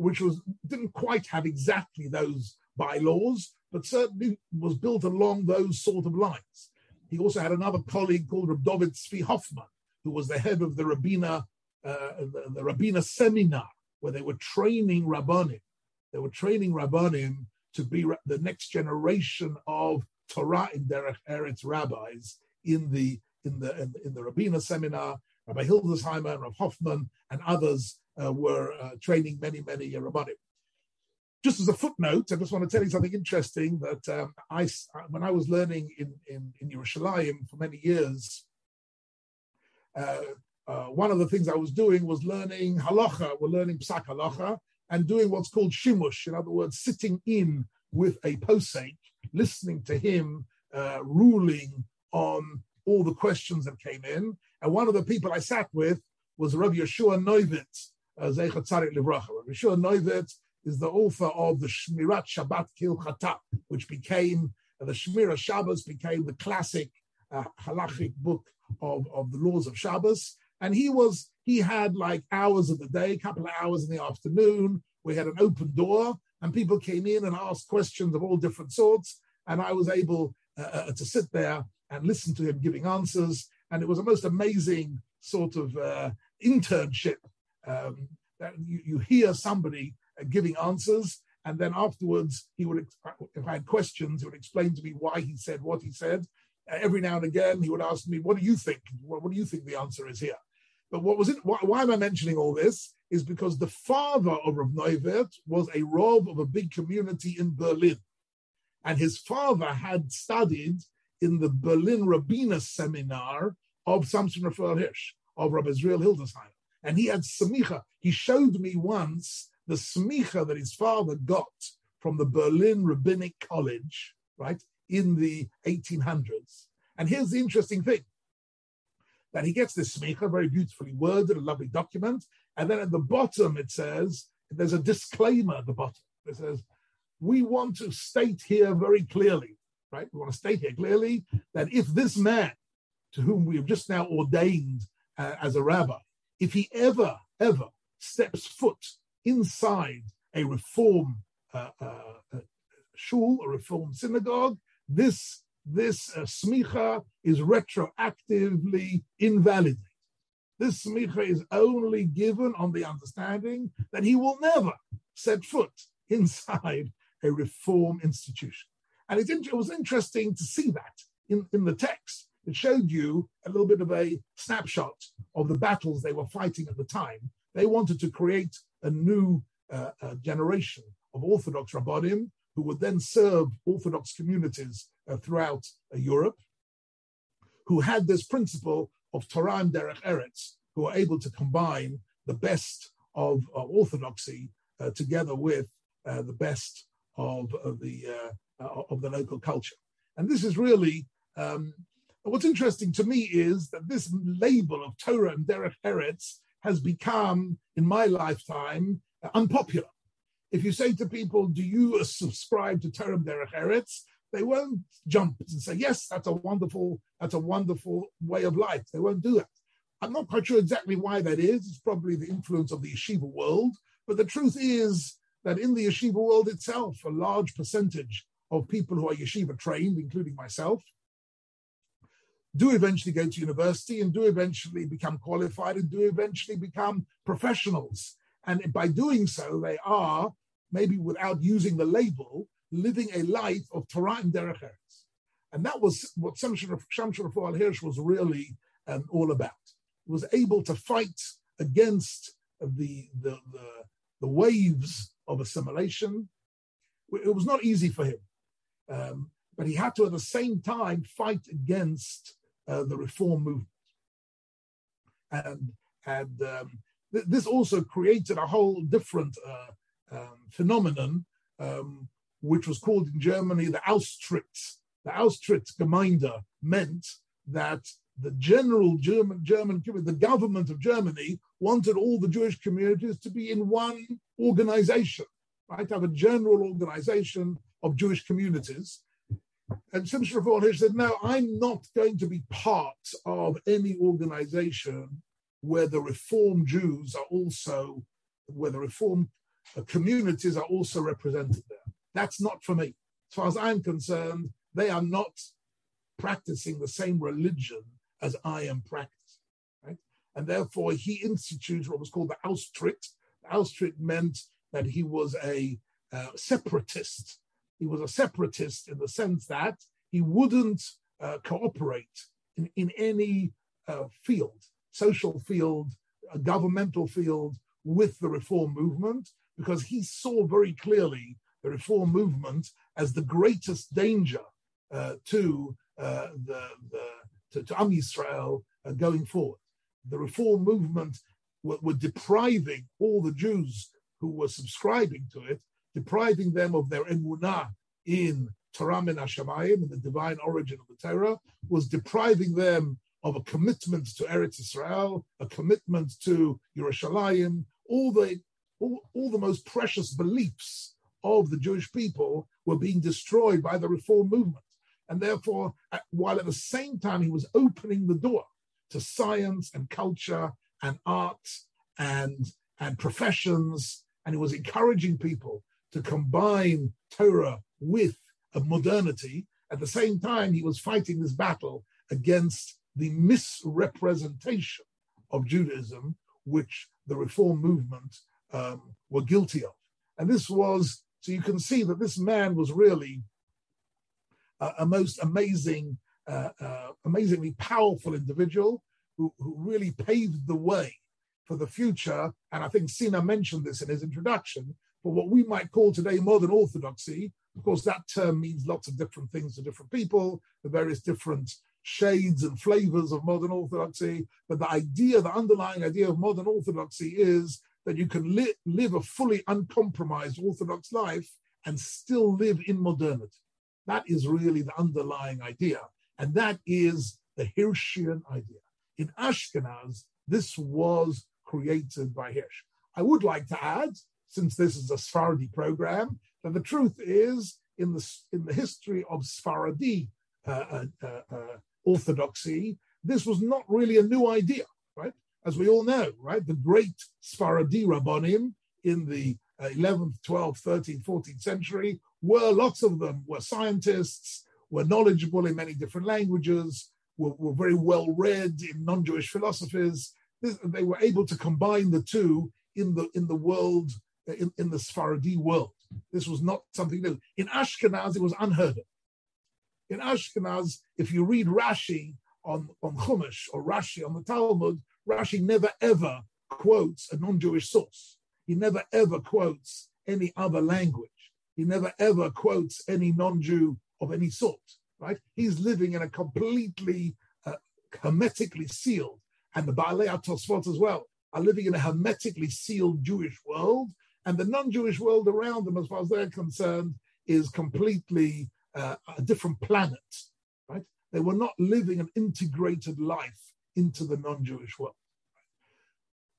which was didn't quite have exactly those bylaws, but certainly was built along those sort of lines. He also had another colleague called Reb David Tzvi Hoffman, who was the head of the Rabbiner, uh, the, the seminar, where they were training Rabbanim. They were training Rabbanim to be the next generation of Torah in Derech Eretz rabbis in the in the in, in the Rabbiner seminar. Rabbi Hildesheimer Rav Hoffman and others were uh, training many many rabbanim. Just as a footnote, I just want to tell you something interesting that um, I when I was learning in in, in Yerushalayim for many years. Uh, uh, one of the things I was doing was learning halacha. We're learning psak halacha, and doing what's called shimush, in other words, sitting in with a posek, listening to him uh, ruling on all the questions that came in. And one of the people I sat with was Rabbi Yeshua Neuwirth, uh, Zeichat Tzadik Livracha. Rabbi Neuwirth is the author of the Shmirat Shabbat Kehilchata, which became the Shemira Shabbos became the classic uh, halachic book of, of the laws of Shabbos. And he was, he had like hours of the day, a couple of hours in the afternoon. We had an open door and people came in and asked questions of all different sorts. And I was able uh, uh, to sit there and listen to him giving answers. And it was a most amazing sort of uh, internship. Um, that you, you hear somebody uh, giving answers, and then afterwards he would, if I had questions, he would explain to me why he said what he said. Uh, every now and again, he would ask me, "What do you think? What, what do you think the answer is here?" But what was it? Why, why, am I mentioning all this? Is because the father of Rav Neuwirth was a Rav of a big community in Berlin. And his father had studied in the Berlin Rabbiner seminar of Samson Raphael Hirsch, of Rabbi Israel Hildesheimer. And he had smicha. He showed me once the smicha that his father got from the Berlin Rabbinic College, right, in the 1800s. And here's the interesting thing that he gets this smicha, very beautifully worded, a lovely document. And then at the bottom, it says, there's a disclaimer at the bottom. It says, we want to state here very clearly, right? We want to state here clearly that if this man, to whom we have just now ordained uh, as a rabbi, if he ever, ever steps foot inside a reform uh, uh, shul, a reform synagogue, this this uh, smicha is retroactively invalidated. This smicha is only given on the understanding that he will never set foot inside a reform institution. And it, it was interesting to see that in, in the text. It showed you a little bit of a snapshot of the battles they were fighting at the time. They wanted to create a new uh, uh, generation of Orthodox Rabbanim who would then serve Orthodox communities uh, throughout uh, Europe, who had this principle of Torah and Derech Eretz, who were able to combine the best of, Orthodoxy uh, together with uh, the best of, of the of the local culture. And this is really um, what's interesting to me is that this label of Torah and Derech Eretz has become, in my lifetime, uh, unpopular. If you say to people, "Do you uh, subscribe to Torah and Derech Eretz?" they won't jump and say, yes, that's a wonderful, that's a wonderful way of life. They won't do that. I'm not quite sure exactly why that is. It's probably the influence of the yeshiva world. But the truth is that in the yeshiva world itself, a large percentage of people who are yeshiva trained, including myself, do eventually go to university and do eventually become qualified and do eventually become professionals. And by doing so, they are, maybe without using the label, living a life of Torah and Derech Eretz. And that was what Shamshir al Hirsch was really um, all about. He was able to fight against the, the, the, the, waves of assimilation. It was not easy for him, um, but he had to at the same time fight against uh, the reform movement. And, and um, th- this also created a whole different uh, um, phenomenon um, which was called in Germany the Austritt. The Austritt-Gemeinde meant that the general German German the government of Germany wanted all the Jewish communities to be in one organization, right? To have a general organization of Jewish communities. And Simcha Raphael said, No, I'm not going to be part of any organization where the Reform Jews are also, where the Reform communities are also represented there. That's not for me. As far as I'm concerned, they are not practicing the same religion as I am practicing. Right? And therefore, he instituted what was called the Austritt. The Austritt meant that he was a uh, separatist. He was a separatist in the sense that he wouldn't uh, cooperate in, in any uh, field, social field, governmental field, with the reform movement, because he saw very clearly the reform movement as the greatest danger uh, to uh, the, the to, to Am Yisrael uh, going forward. The reform movement were, were, depriving all the Jews who were subscribing to it, depriving them of their emunah in Torah min Hashemayim, in the divine origin of the Torah, was depriving them of a commitment to Eretz Israel, a commitment to Yerushalayim, all the all, all the most precious beliefs of the Jewish people were being destroyed by the reform movement. And therefore, while at the same time he was opening the door to science and culture and art and, and professions, and he was encouraging people to combine Torah with modernity, at the same time, he was fighting this battle against the misrepresentation of Judaism, which the Reform movement um, were guilty of. And this was, so you can see that this man was really a, a most amazing, uh, uh, amazingly powerful individual who, who really paved the way for the future. And I think Sina mentioned this in his introduction, for what we might call today modern orthodoxy. Of course, that term means lots of different things to different people, the various different shades and flavors of modern orthodoxy. But the idea, the underlying idea of modern orthodoxy is that you can li- live a fully uncompromised orthodox life and still live in modernity. That is really the underlying idea. And that is the Hirschian idea. In Ashkenaz, this was created by Hirsch. I would like to add, since this is a Sephardi program, that the truth is in the, in the history of Sephardi uh, uh, uh, uh orthodoxy, this was not really a new idea, right? As we all know, right? The great Sephardi Rabbonim in the 11th, 12th, 13th, 14th century were, lots of them were scientists, were knowledgeable in many different languages, were, were very well read in non-Jewish philosophies. This, they were able to combine the two in the in the world, in, in the Sephardi world. This was not something new. In Ashkenaz, it was unheard of. In Ashkenaz, if you read Rashi on, on Chumash or Rashi on the Talmud, Rashi never ever quotes a non-Jewish source. He never ever quotes any other language. He never ever quotes any non-Jew of any sort. Right? He's living in a completely uh, hermetically sealed, and the Baalei Tosfot as well are living in a hermetically sealed Jewish world, and the non-Jewish world around them, as far as they're concerned, is completely uh, a different planet, right? They were not living an integrated life into the non-Jewish world.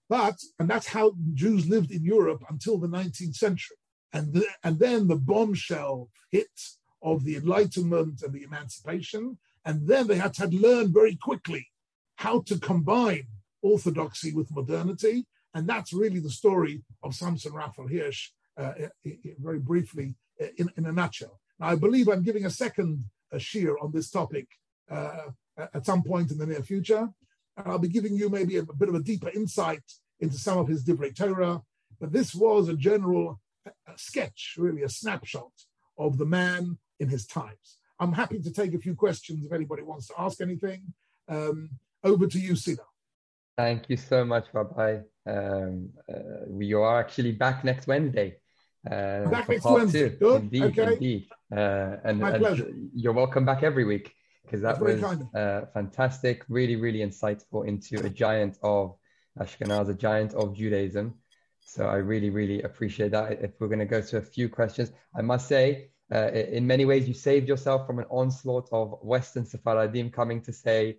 But, and that's how Jews lived in Europe until the 19th century. And, the, and then the bombshell hit of the Enlightenment and the Emancipation. And then they had to learn very quickly how to combine orthodoxy with modernity. And that's really the story of Samson Raphael Hirsch, uh, very briefly, in, in a nutshell. Now, I believe I'm giving a second uh, shiur on this topic uh, at some point in the near future. And I'll be giving you maybe a, a bit of a deeper insight into some of his Divrei Torah. But this was a general a sketch, really a snapshot of the man in his times. I'm happy to take a few questions if anybody wants to ask anything. Um, over to you, Sina. Thank you so much, Rabbi. Um, uh, you are actually back next Wednesday. Uh, back next Wednesday. Indeed, okay. indeed. Uh, and, pleasure. you're welcome back every week because that That's was uh, fantastic, really, really insightful into a giant of Ashkenaz, a giant of Judaism. So I really, really appreciate that. If we're going to go to a few questions, I must say, uh, in many ways, you saved yourself from an onslaught of Western Sephardim coming to say,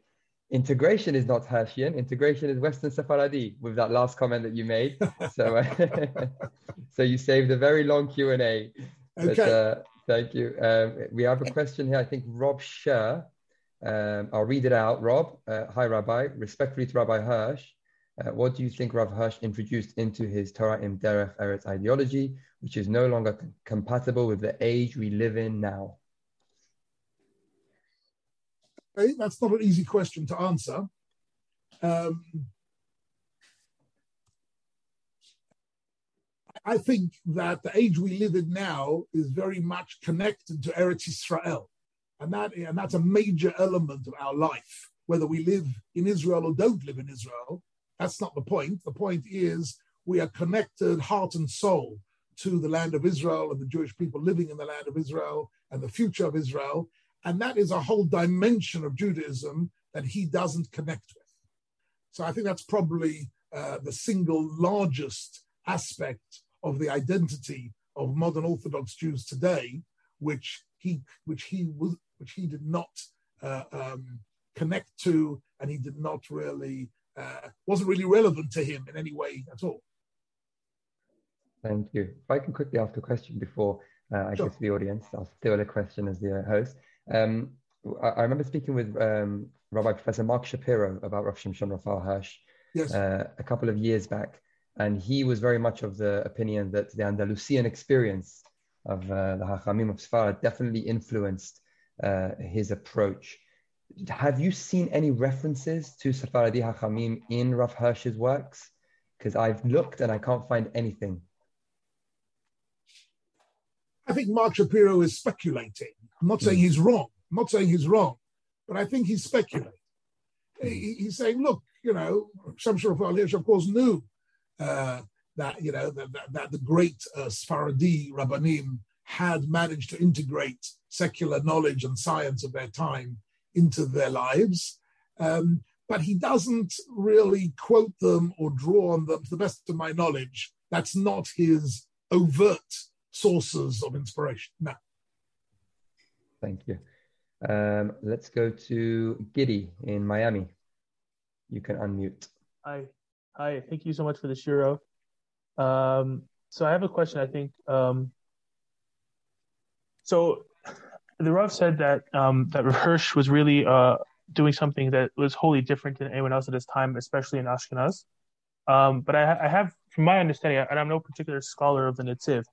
integration is not Hirschian, integration is Western Sephardi with that last comment that you made. so, uh, so you saved a very long Q&A. Okay. But, uh, thank you. Um, we have a question here. I think Rob Scher. Um, I'll read it out. Rob, uh, hi Rabbi. Respectfully to Rabbi Hirsch, uh, what do you think Rav Hirsch introduced into his Torah im Derech Eretz ideology, which is no longer c- compatible with the age we live in now? Okay, that's not an easy question to answer. Um, I think that the age we live in now is very much connected to Eretz Israel. And, that, and that's a major element of our life. Whether we live in Israel or don't live in Israel, that's not the point. The point is we are connected heart and soul to the land of Israel and the Jewish people living in the land of Israel and the future of Israel. And that is a whole dimension of Judaism that he doesn't connect with. So I think that's probably uh, the single largest aspect of the identity of modern Orthodox Jews today, which he which he was which he did not uh, um, connect to, and he did not really uh, wasn't really relevant to him in any way at all. Thank you. If I can quickly ask a question before uh, I sure. get to the audience, I'll steal a question as the host. Um, I, I remember speaking with um, Rabbi Professor Marc Shapiro about Rav Shimshon Raphael Hirsch Yes. uh, a couple of years back, and he was very much of the opinion that the Andalusian experience of uh, the Hachamim of Sfarad definitely influenced uh, his approach. Have you seen any references to Sephardi Hachamim in Rav Hirsch's works? Because I've looked and I can't find anything. I think Marc Shapiro is speculating. I'm not saying he's wrong. I'm not saying he's wrong, but I think he's speculating. He- he's saying, look, you know, Shamshur Raphael Hirsch, of course, knew uh, that, you know, that, that, that the great uh, Sfaradi Rabbanim had managed to integrate secular knowledge and science of their time into their lives. Um, but he doesn't really quote them or draw on them, to the best of my knowledge. That's not his overt sources of inspiration. No. Thank you. Um, let's go to Giddy in Miami. You can unmute. Hi, hi. Thank you so much for the shiur. Um, so I have a question. I think um, so. The Rav said that um, that Hirsch was really uh, doing something that was wholly different than anyone else at his time, especially in Ashkenaz. Um, but I, I have, from my understanding, and I'm no particular scholar of the Netziv, but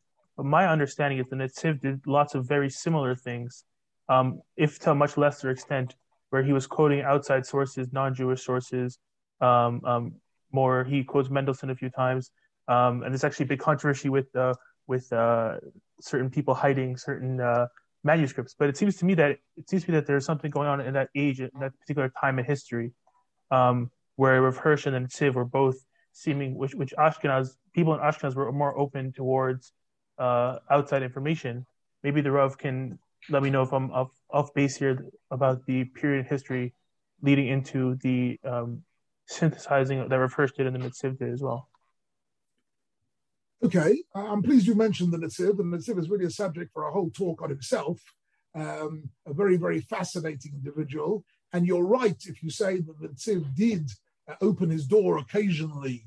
my understanding is the Netziv did lots of very similar things, um, if to a much lesser extent, where he was quoting outside sources, non-Jewish sources. Um, um, more, he quotes Mendelssohn a few times, um, and there's actually a big controversy with uh, with uh, certain people hiding certain uh, manuscripts. But it seems to me that it seems to me that there's something going on in that age, in that particular time in history, um, where Rav Hirsch and Tziv were both seeming, which which Ashkenaz people in Ashkenaz were more open towards uh, outside information. Maybe the Rav can let me know if I'm off, off base here about the period history leading into the um, synthesizing that Rav Hirsch did in the Mitzvah as well. Okay, I'm pleased you mentioned the Netziv, the Netziv is really a subject for a whole talk on himself. Um, a very, very fascinating individual. And you're right if you say that the Netziv did uh, open his door occasionally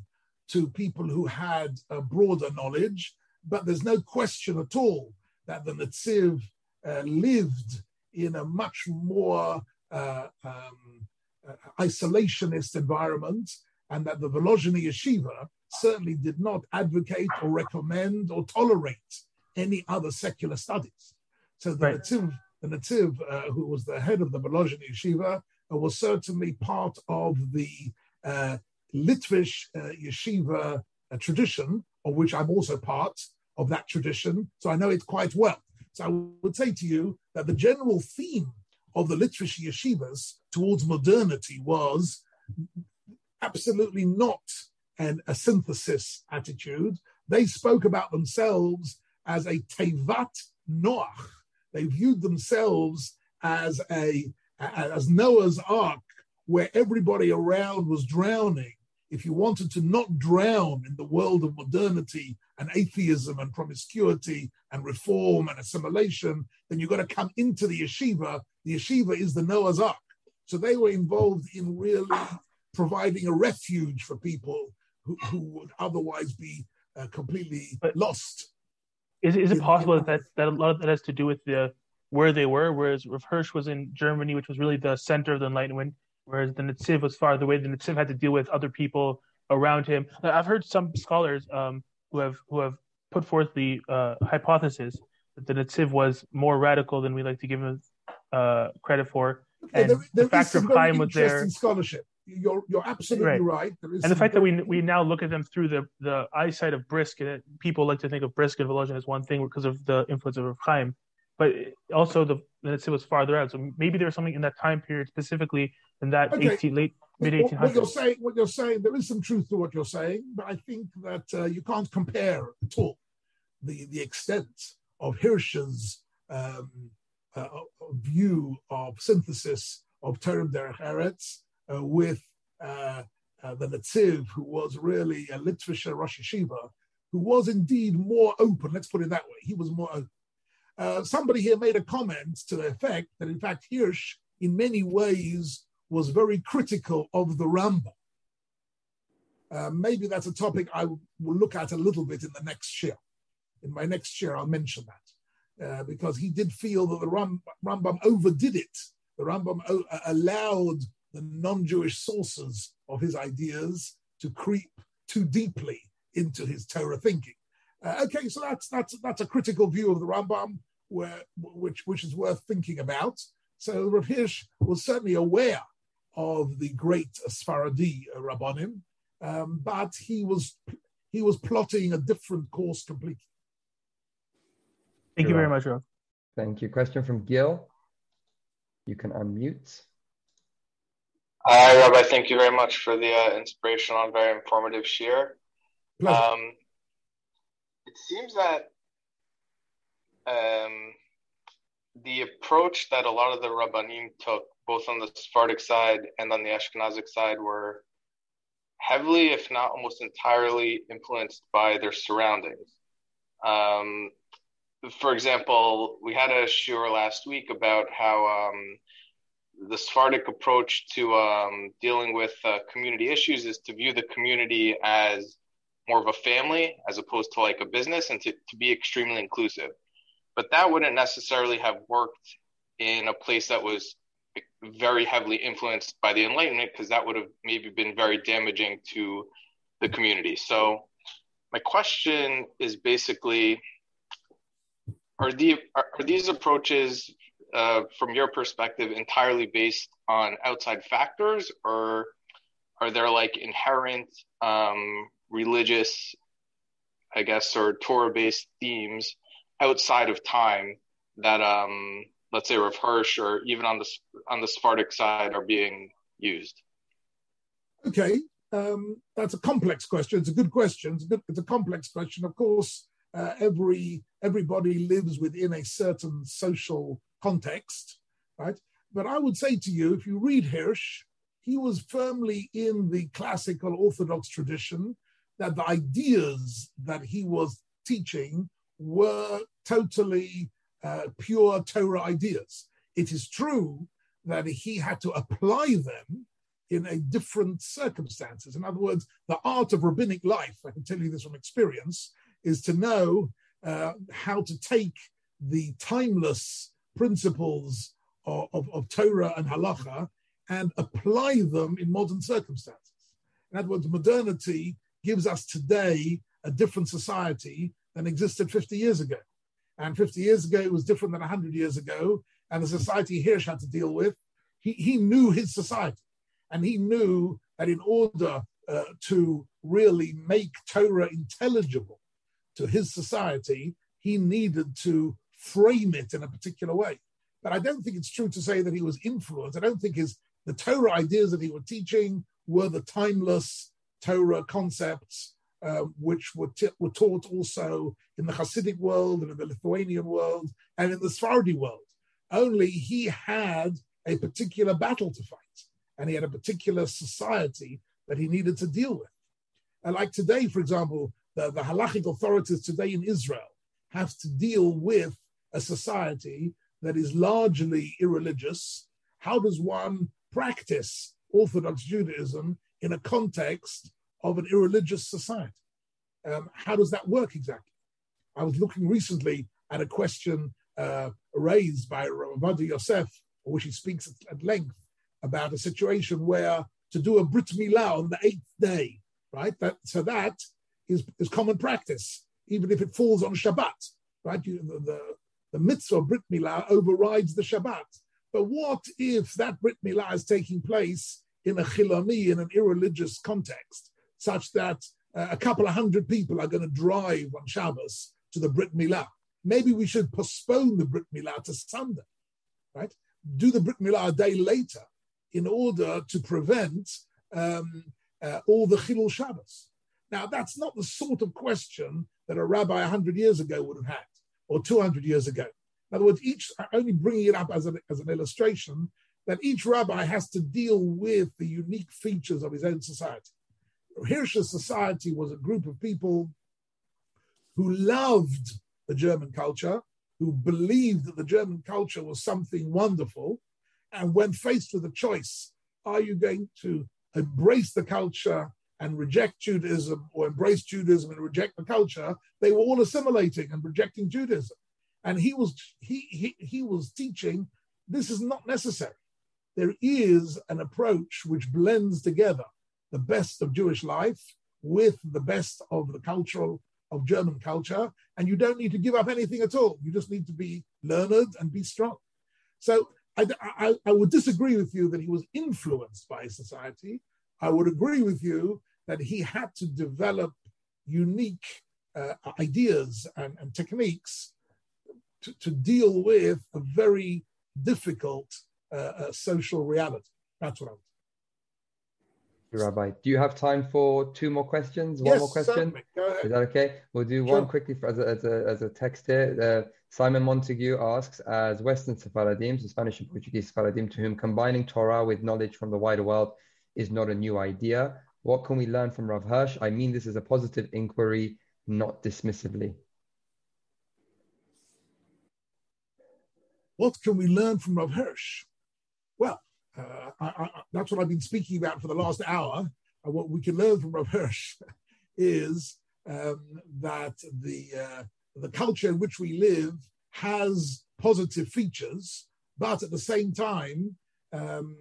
to people who had a broader knowledge, but there's no question at all that the Netziv uh, lived in a much more uh, um, uh, isolationist environment, and that the Volozhiny Yeshiva certainly did not advocate or recommend or tolerate any other secular studies. So the Right. Nativ, the Nativ uh, who was the head of the Volozhiny Yeshiva, uh, was certainly part of the uh, Litvish uh, yeshiva uh, tradition, of which I'm also part of that tradition. So I know it quite well. So I would say to you that the general theme of the Litvish yeshivas towards modernity was absolutely not an, a synthesis attitude. They spoke about themselves as a tevat noach. They viewed themselves as a as Noah's Ark, where everybody around was drowning. If you wanted to not drown in the world of modernity and atheism and promiscuity and reform and assimilation, then you've got to come into the yeshiva. The yeshiva is the Noah's Ark. So they were involved in really providing a refuge for people who, who would otherwise be uh, completely But- lost. Is, is it possible that that a lot of that has to do with the where they were? Whereas Hirsch was in Germany, which was really the center of the Enlightenment, whereas the Netziv was farther away. The Netziv had to deal with other people around him. I've heard some scholars um, who have who have put forth the uh, hypothesis that the Netziv was more radical than we like to give him uh, credit for, Okay, And there- the there some of very time was there. scholarship. You're you're absolutely Right. right. There is and the fact that we we now look at them through the the eyesight of Brisk, and people like to think of Brisk and Volozhin as one thing because of the influence of Chaim, but also the Netziv was farther out. So maybe there was something in that time period specifically in that Okay. 18 late mid what, what you're saying, what you're saying, there is some truth to what you're saying, but I think that uh, you can't compare at all the the extent of Hirsch's um, uh, view of synthesis of Torah im Derech Eretz uh, with uh, uh, the Netziv, who was really a Litvischer Rosh Yeshiva, who was indeed more open. Let's put it that way. He was more open. Uh, somebody here made a comment to the effect that, in fact, Hirsch, in many ways, was very critical of the Rambam. Uh, maybe that's a topic I will look at a little bit in the next year. In my next year, I'll mention that uh, because he did feel that the Ram- Rambam overdid it the Rambam allowed the non-Jewish sources of his ideas to creep too deeply into his Torah thinking. Uh, okay, so that's that's that's a critical view of the Rambam, where which which is worth thinking about. So Rav Hirsch was certainly aware of the great Sfaradi Rabbanim, um, but he was he was plotting a different course completely. Thank you very much, Rob. Thank you. Question from Gil. You can unmute. Hi, Rabbi. Thank you very much for the uh, inspirational and very informative share. Um, it seems that um, the approach that a lot of the Rabbanim took, both on the Sephardic side and on the Ashkenazic side, were heavily, if not almost entirely, influenced by their surroundings. Um, for example, we had a shiur last week about how um, the Sephardic approach to um, dealing with uh, community issues is to view the community as more of a family as opposed to like a business and to, to be extremely inclusive. But that wouldn't necessarily have worked in a place that was very heavily influenced by the Enlightenment because that would have maybe been very damaging to the community. So, my question is basically are, the, are, these approaches uh, from your perspective entirely based on outside factors or are there like inherent um, religious i guess or torah based themes outside of time that um, let's say Rav Hirsch or even on the on the Sephardic side are being used? Okay, um, that's a complex question. It's a good question. It's a, good, it's a complex question. Of course, uh, every everybody lives within a certain social context, right? But I would say to you, if you read Hirsch, he was firmly in the classical Orthodox tradition that the ideas that he was teaching were totally uh, pure Torah ideas. It is true that he had to apply them in a different circumstances. In other words, the art of rabbinic life, I can tell you this from experience, is to know uh, how to take the timeless principles of, of, of, Torah and halacha and apply them in modern circumstances. In other words, modernity gives us today a different society than existed 50 years ago. And 50 years ago, it was different than 100 years ago. And the society Hirsch had to deal with, he, he knew his society. And he knew that in order uh, to really make Torah intelligible to his society, he needed to frame it in a particular way. But I don't think it's true to say that he was influenced. I don't think his the Torah ideas that he was teaching were the timeless Torah concepts uh, which were, t- were taught also in the Hasidic world and in the Lithuanian world and in the Sephardi world. Only he had a particular battle to fight and he had a particular society that he needed to deal with. And like today, for example, the, the halachic authorities today in Israel have to deal with a society that is largely irreligious. How does one practice Orthodox Judaism in a context of an irreligious society? Um, how does that work exactly? I was looking recently at a question uh, raised by Rabbi Yosef, which he speaks at, length about a situation where to do a Brit Milah on the eighth day, right? That, so that is, is common practice, even if it falls on Shabbat, right? You, the, the, the mitzvah Brit Milah overrides the Shabbat. But what if that Brit Milah is taking place in a chiloni, in an irreligious context, such that uh, a couple of hundred people are going to drive on Shabbos to the Brit Milah? Maybe we should postpone the Brit Milah to Sunday, right? Do the Brit Milah a day later in order to prevent um, uh, all the Chilul Shabbos. Now, that's not the sort of question that a rabbi 100 years ago would have had, or 200 years ago. In other words, each only bringing it up as an, as an illustration that each rabbi has to deal with the unique features of his own society. Hirsch's society was a group of people who loved the German culture, who believed that the German culture was something wonderful, and when faced with a choice, are you going to embrace the culture and reject Judaism or embrace Judaism and reject the culture, they were all assimilating and rejecting Judaism. And he was he he, he was teaching this is not necessary. There is an approach which blends together the best of Jewish life with the best of the cultural of German culture, and you don't need to give up anything at all. You just need to be learned and be strong. So I, I, I would disagree with you that he was influenced by society. I would agree with you that he had to develop unique uh, ideas and, and techniques to, to, deal with a very difficult uh, uh, social reality. That's what I would Rabbi. Do you have time for two more questions? One yes, more question? Is that okay? We'll do sure. one quickly for, as, a, as, a, as a text here. Uh, Simon Montague asks, as Western Sephardim, so Spanish and Portuguese Sephardim, to whom combining Torah with knowledge from the wider world is not a new idea, what can we learn from Rav Hirsch? I mean this is a positive inquiry, not dismissively. What can we learn from Rav Hirsch? Well, uh, I, I, that's what I've been speaking about for the last hour. What we can learn from Rav Hirsch is um, that the uh, the culture in which we live has positive features, but at the same time, um,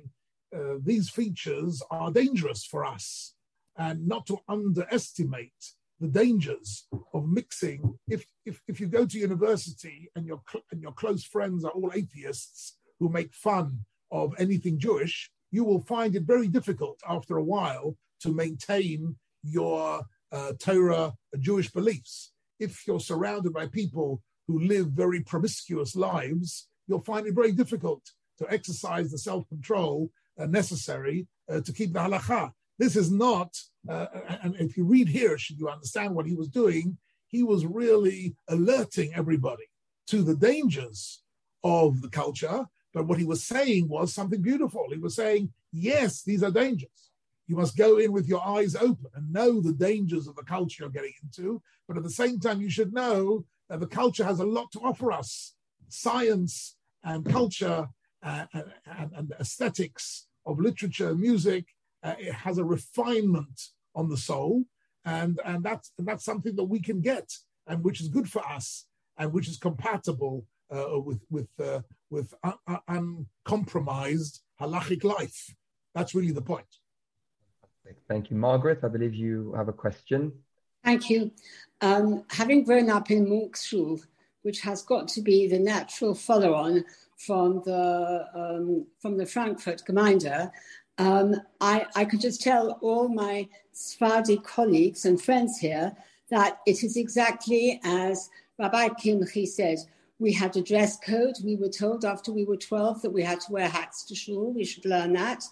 uh, these features are dangerous for us, and not to underestimate the dangers of mixing. If if, if you go to university and your and your close friends are all atheists who make fun of anything Jewish, you will find it very difficult after a while to maintain your uh, Torah Jewish beliefs. If you're surrounded by people who live very promiscuous lives, you'll find it very difficult to exercise the self control uh, necessary uh, to keep the halacha. This is not, uh, and if you read here, should you understand what he was doing, he was really alerting everybody to the dangers of the culture but what he was saying was something beautiful. He was saying, yes, these are dangers. You must go in with your eyes open and know the dangers of the culture you're getting into. But at the same time, you should know that the culture has a lot to offer us. Science and culture uh, and, and, and, aesthetics of literature and music, uh, it has a refinement on the soul. And, and, that's, and that's something that we can get and which is good for us and which is compatible uh, with with uh, with uncompromised halachic life. That's really the point. Thank you, Margaret. I believe you have a question. Thank you. Um, having grown up in Munk Shul, which has got to be the natural follow-on from the um, from the Frankfurt Gemeinde, um, I, I could just tell all my Sephardi colleagues and friends here that it is exactly as Rabbi Kimche said we had a dress code. We were told after we were 12 that we had to wear hats to shul. We should learn that.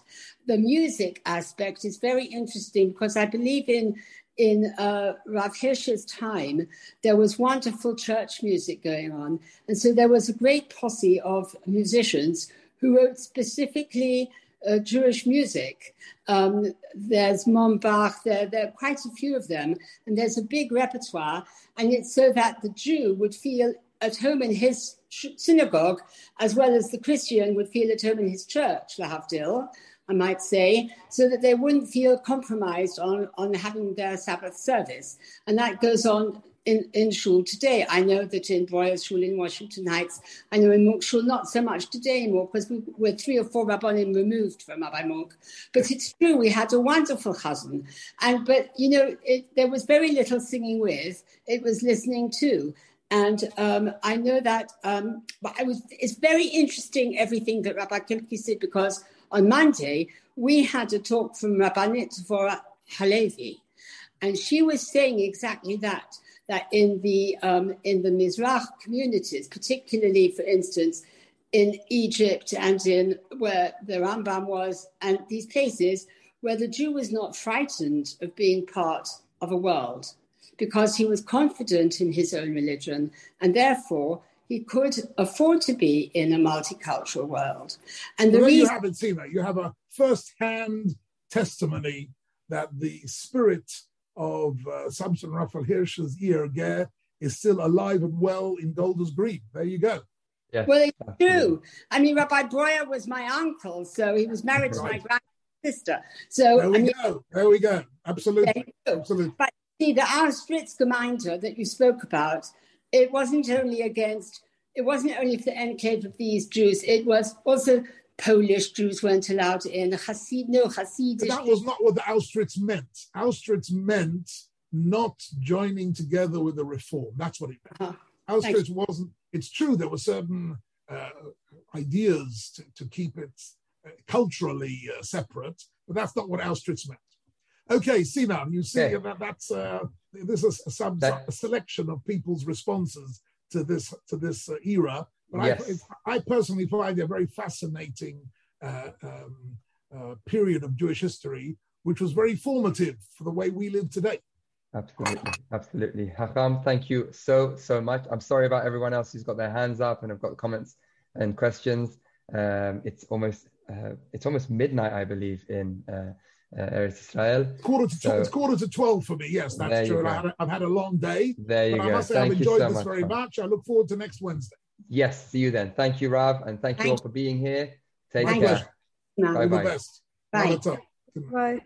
The music aspect is very interesting because I believe in in uh, Rav Hirsch's time, there was wonderful church music going on. And so there was a great posse of musicians who wrote specifically uh, Jewish music. Um, there's Mombach, there, there are quite a few of them, and there's a big repertoire. And it's so that the Jew would feel at home in his synagogue, as well as the Christian would feel at home in his church, Lahavdil, I might say, so that they wouldn't feel compromised on, on having their Sabbath service. And that goes on in, in Shul today. I know that in Breuer's Shul in Washington Heights, I know in Munk Shul not so much today anymore because we, we're three or four Rabbanim removed from Rabbi Munk. But it's true, we had a wonderful cousin. And, but, you know, it, there was very little singing with, it was listening to. And um, I know that um, I was, it's very interesting everything that Rabbi Kimche said because on Monday we had a talk from Rabbanit Vora Halevi, and she was saying exactly that. That in the um, in the Mizrach communities, particularly for instance in Egypt and in where the Rambam was, and these places where the Jew was not frightened of being part of a world because he was confident in his own religion and therefore he could afford to be in a multicultural world. And the well, reason you haven't seen that, you have a first-hand testimony that the spirit of uh, Samson Raphael Hirsch's ear is still alive and well in Golders Green. There you go. Yeah, well, it's true. I mean, Rabbi Breuer was my uncle, so he was married right. to my grand sister. So there we I mean, go. There we go. Absolutely. Absolutely. But See, the Austritt Gemeinde that you spoke about, it wasn't only against, it wasn't only for the enclave of these Jews, it was also Polish Jews weren't allowed in. Hasid, no, Hasidic. That was not what the Austritt meant. Austritt meant not joining together with the reform. That's what it meant. Uh-huh. Austritt wasn't. It's true there were certain uh, ideas to, to, keep it uh, culturally uh, separate, but that's not what Austritt meant. Okay, Sinan, you see okay. that that's uh, this is a, some, that, selection of people's responses to this to this uh, era. But yes. I, I, personally find it a very fascinating uh, um, uh, period of Jewish history, which was very formative for the way we live today. Absolutely, absolutely. Hakam, thank you so so much. I'm sorry about everyone else who's got their hands up and have got comments and questions. Um, it's almost uh, it's almost midnight, I believe, in uh, Eretz Israel. Quarter to so, it's quarter to twelve for me. Yes, that's true. I have had a long day. There you but go. I must say thank I've enjoyed so this much, very much. I look forward to next Wednesday. Yes, see you then. Thank you, Rav, and thank, thank you all for being here. Take My care. Bye bye. Bye. Bye. Bye.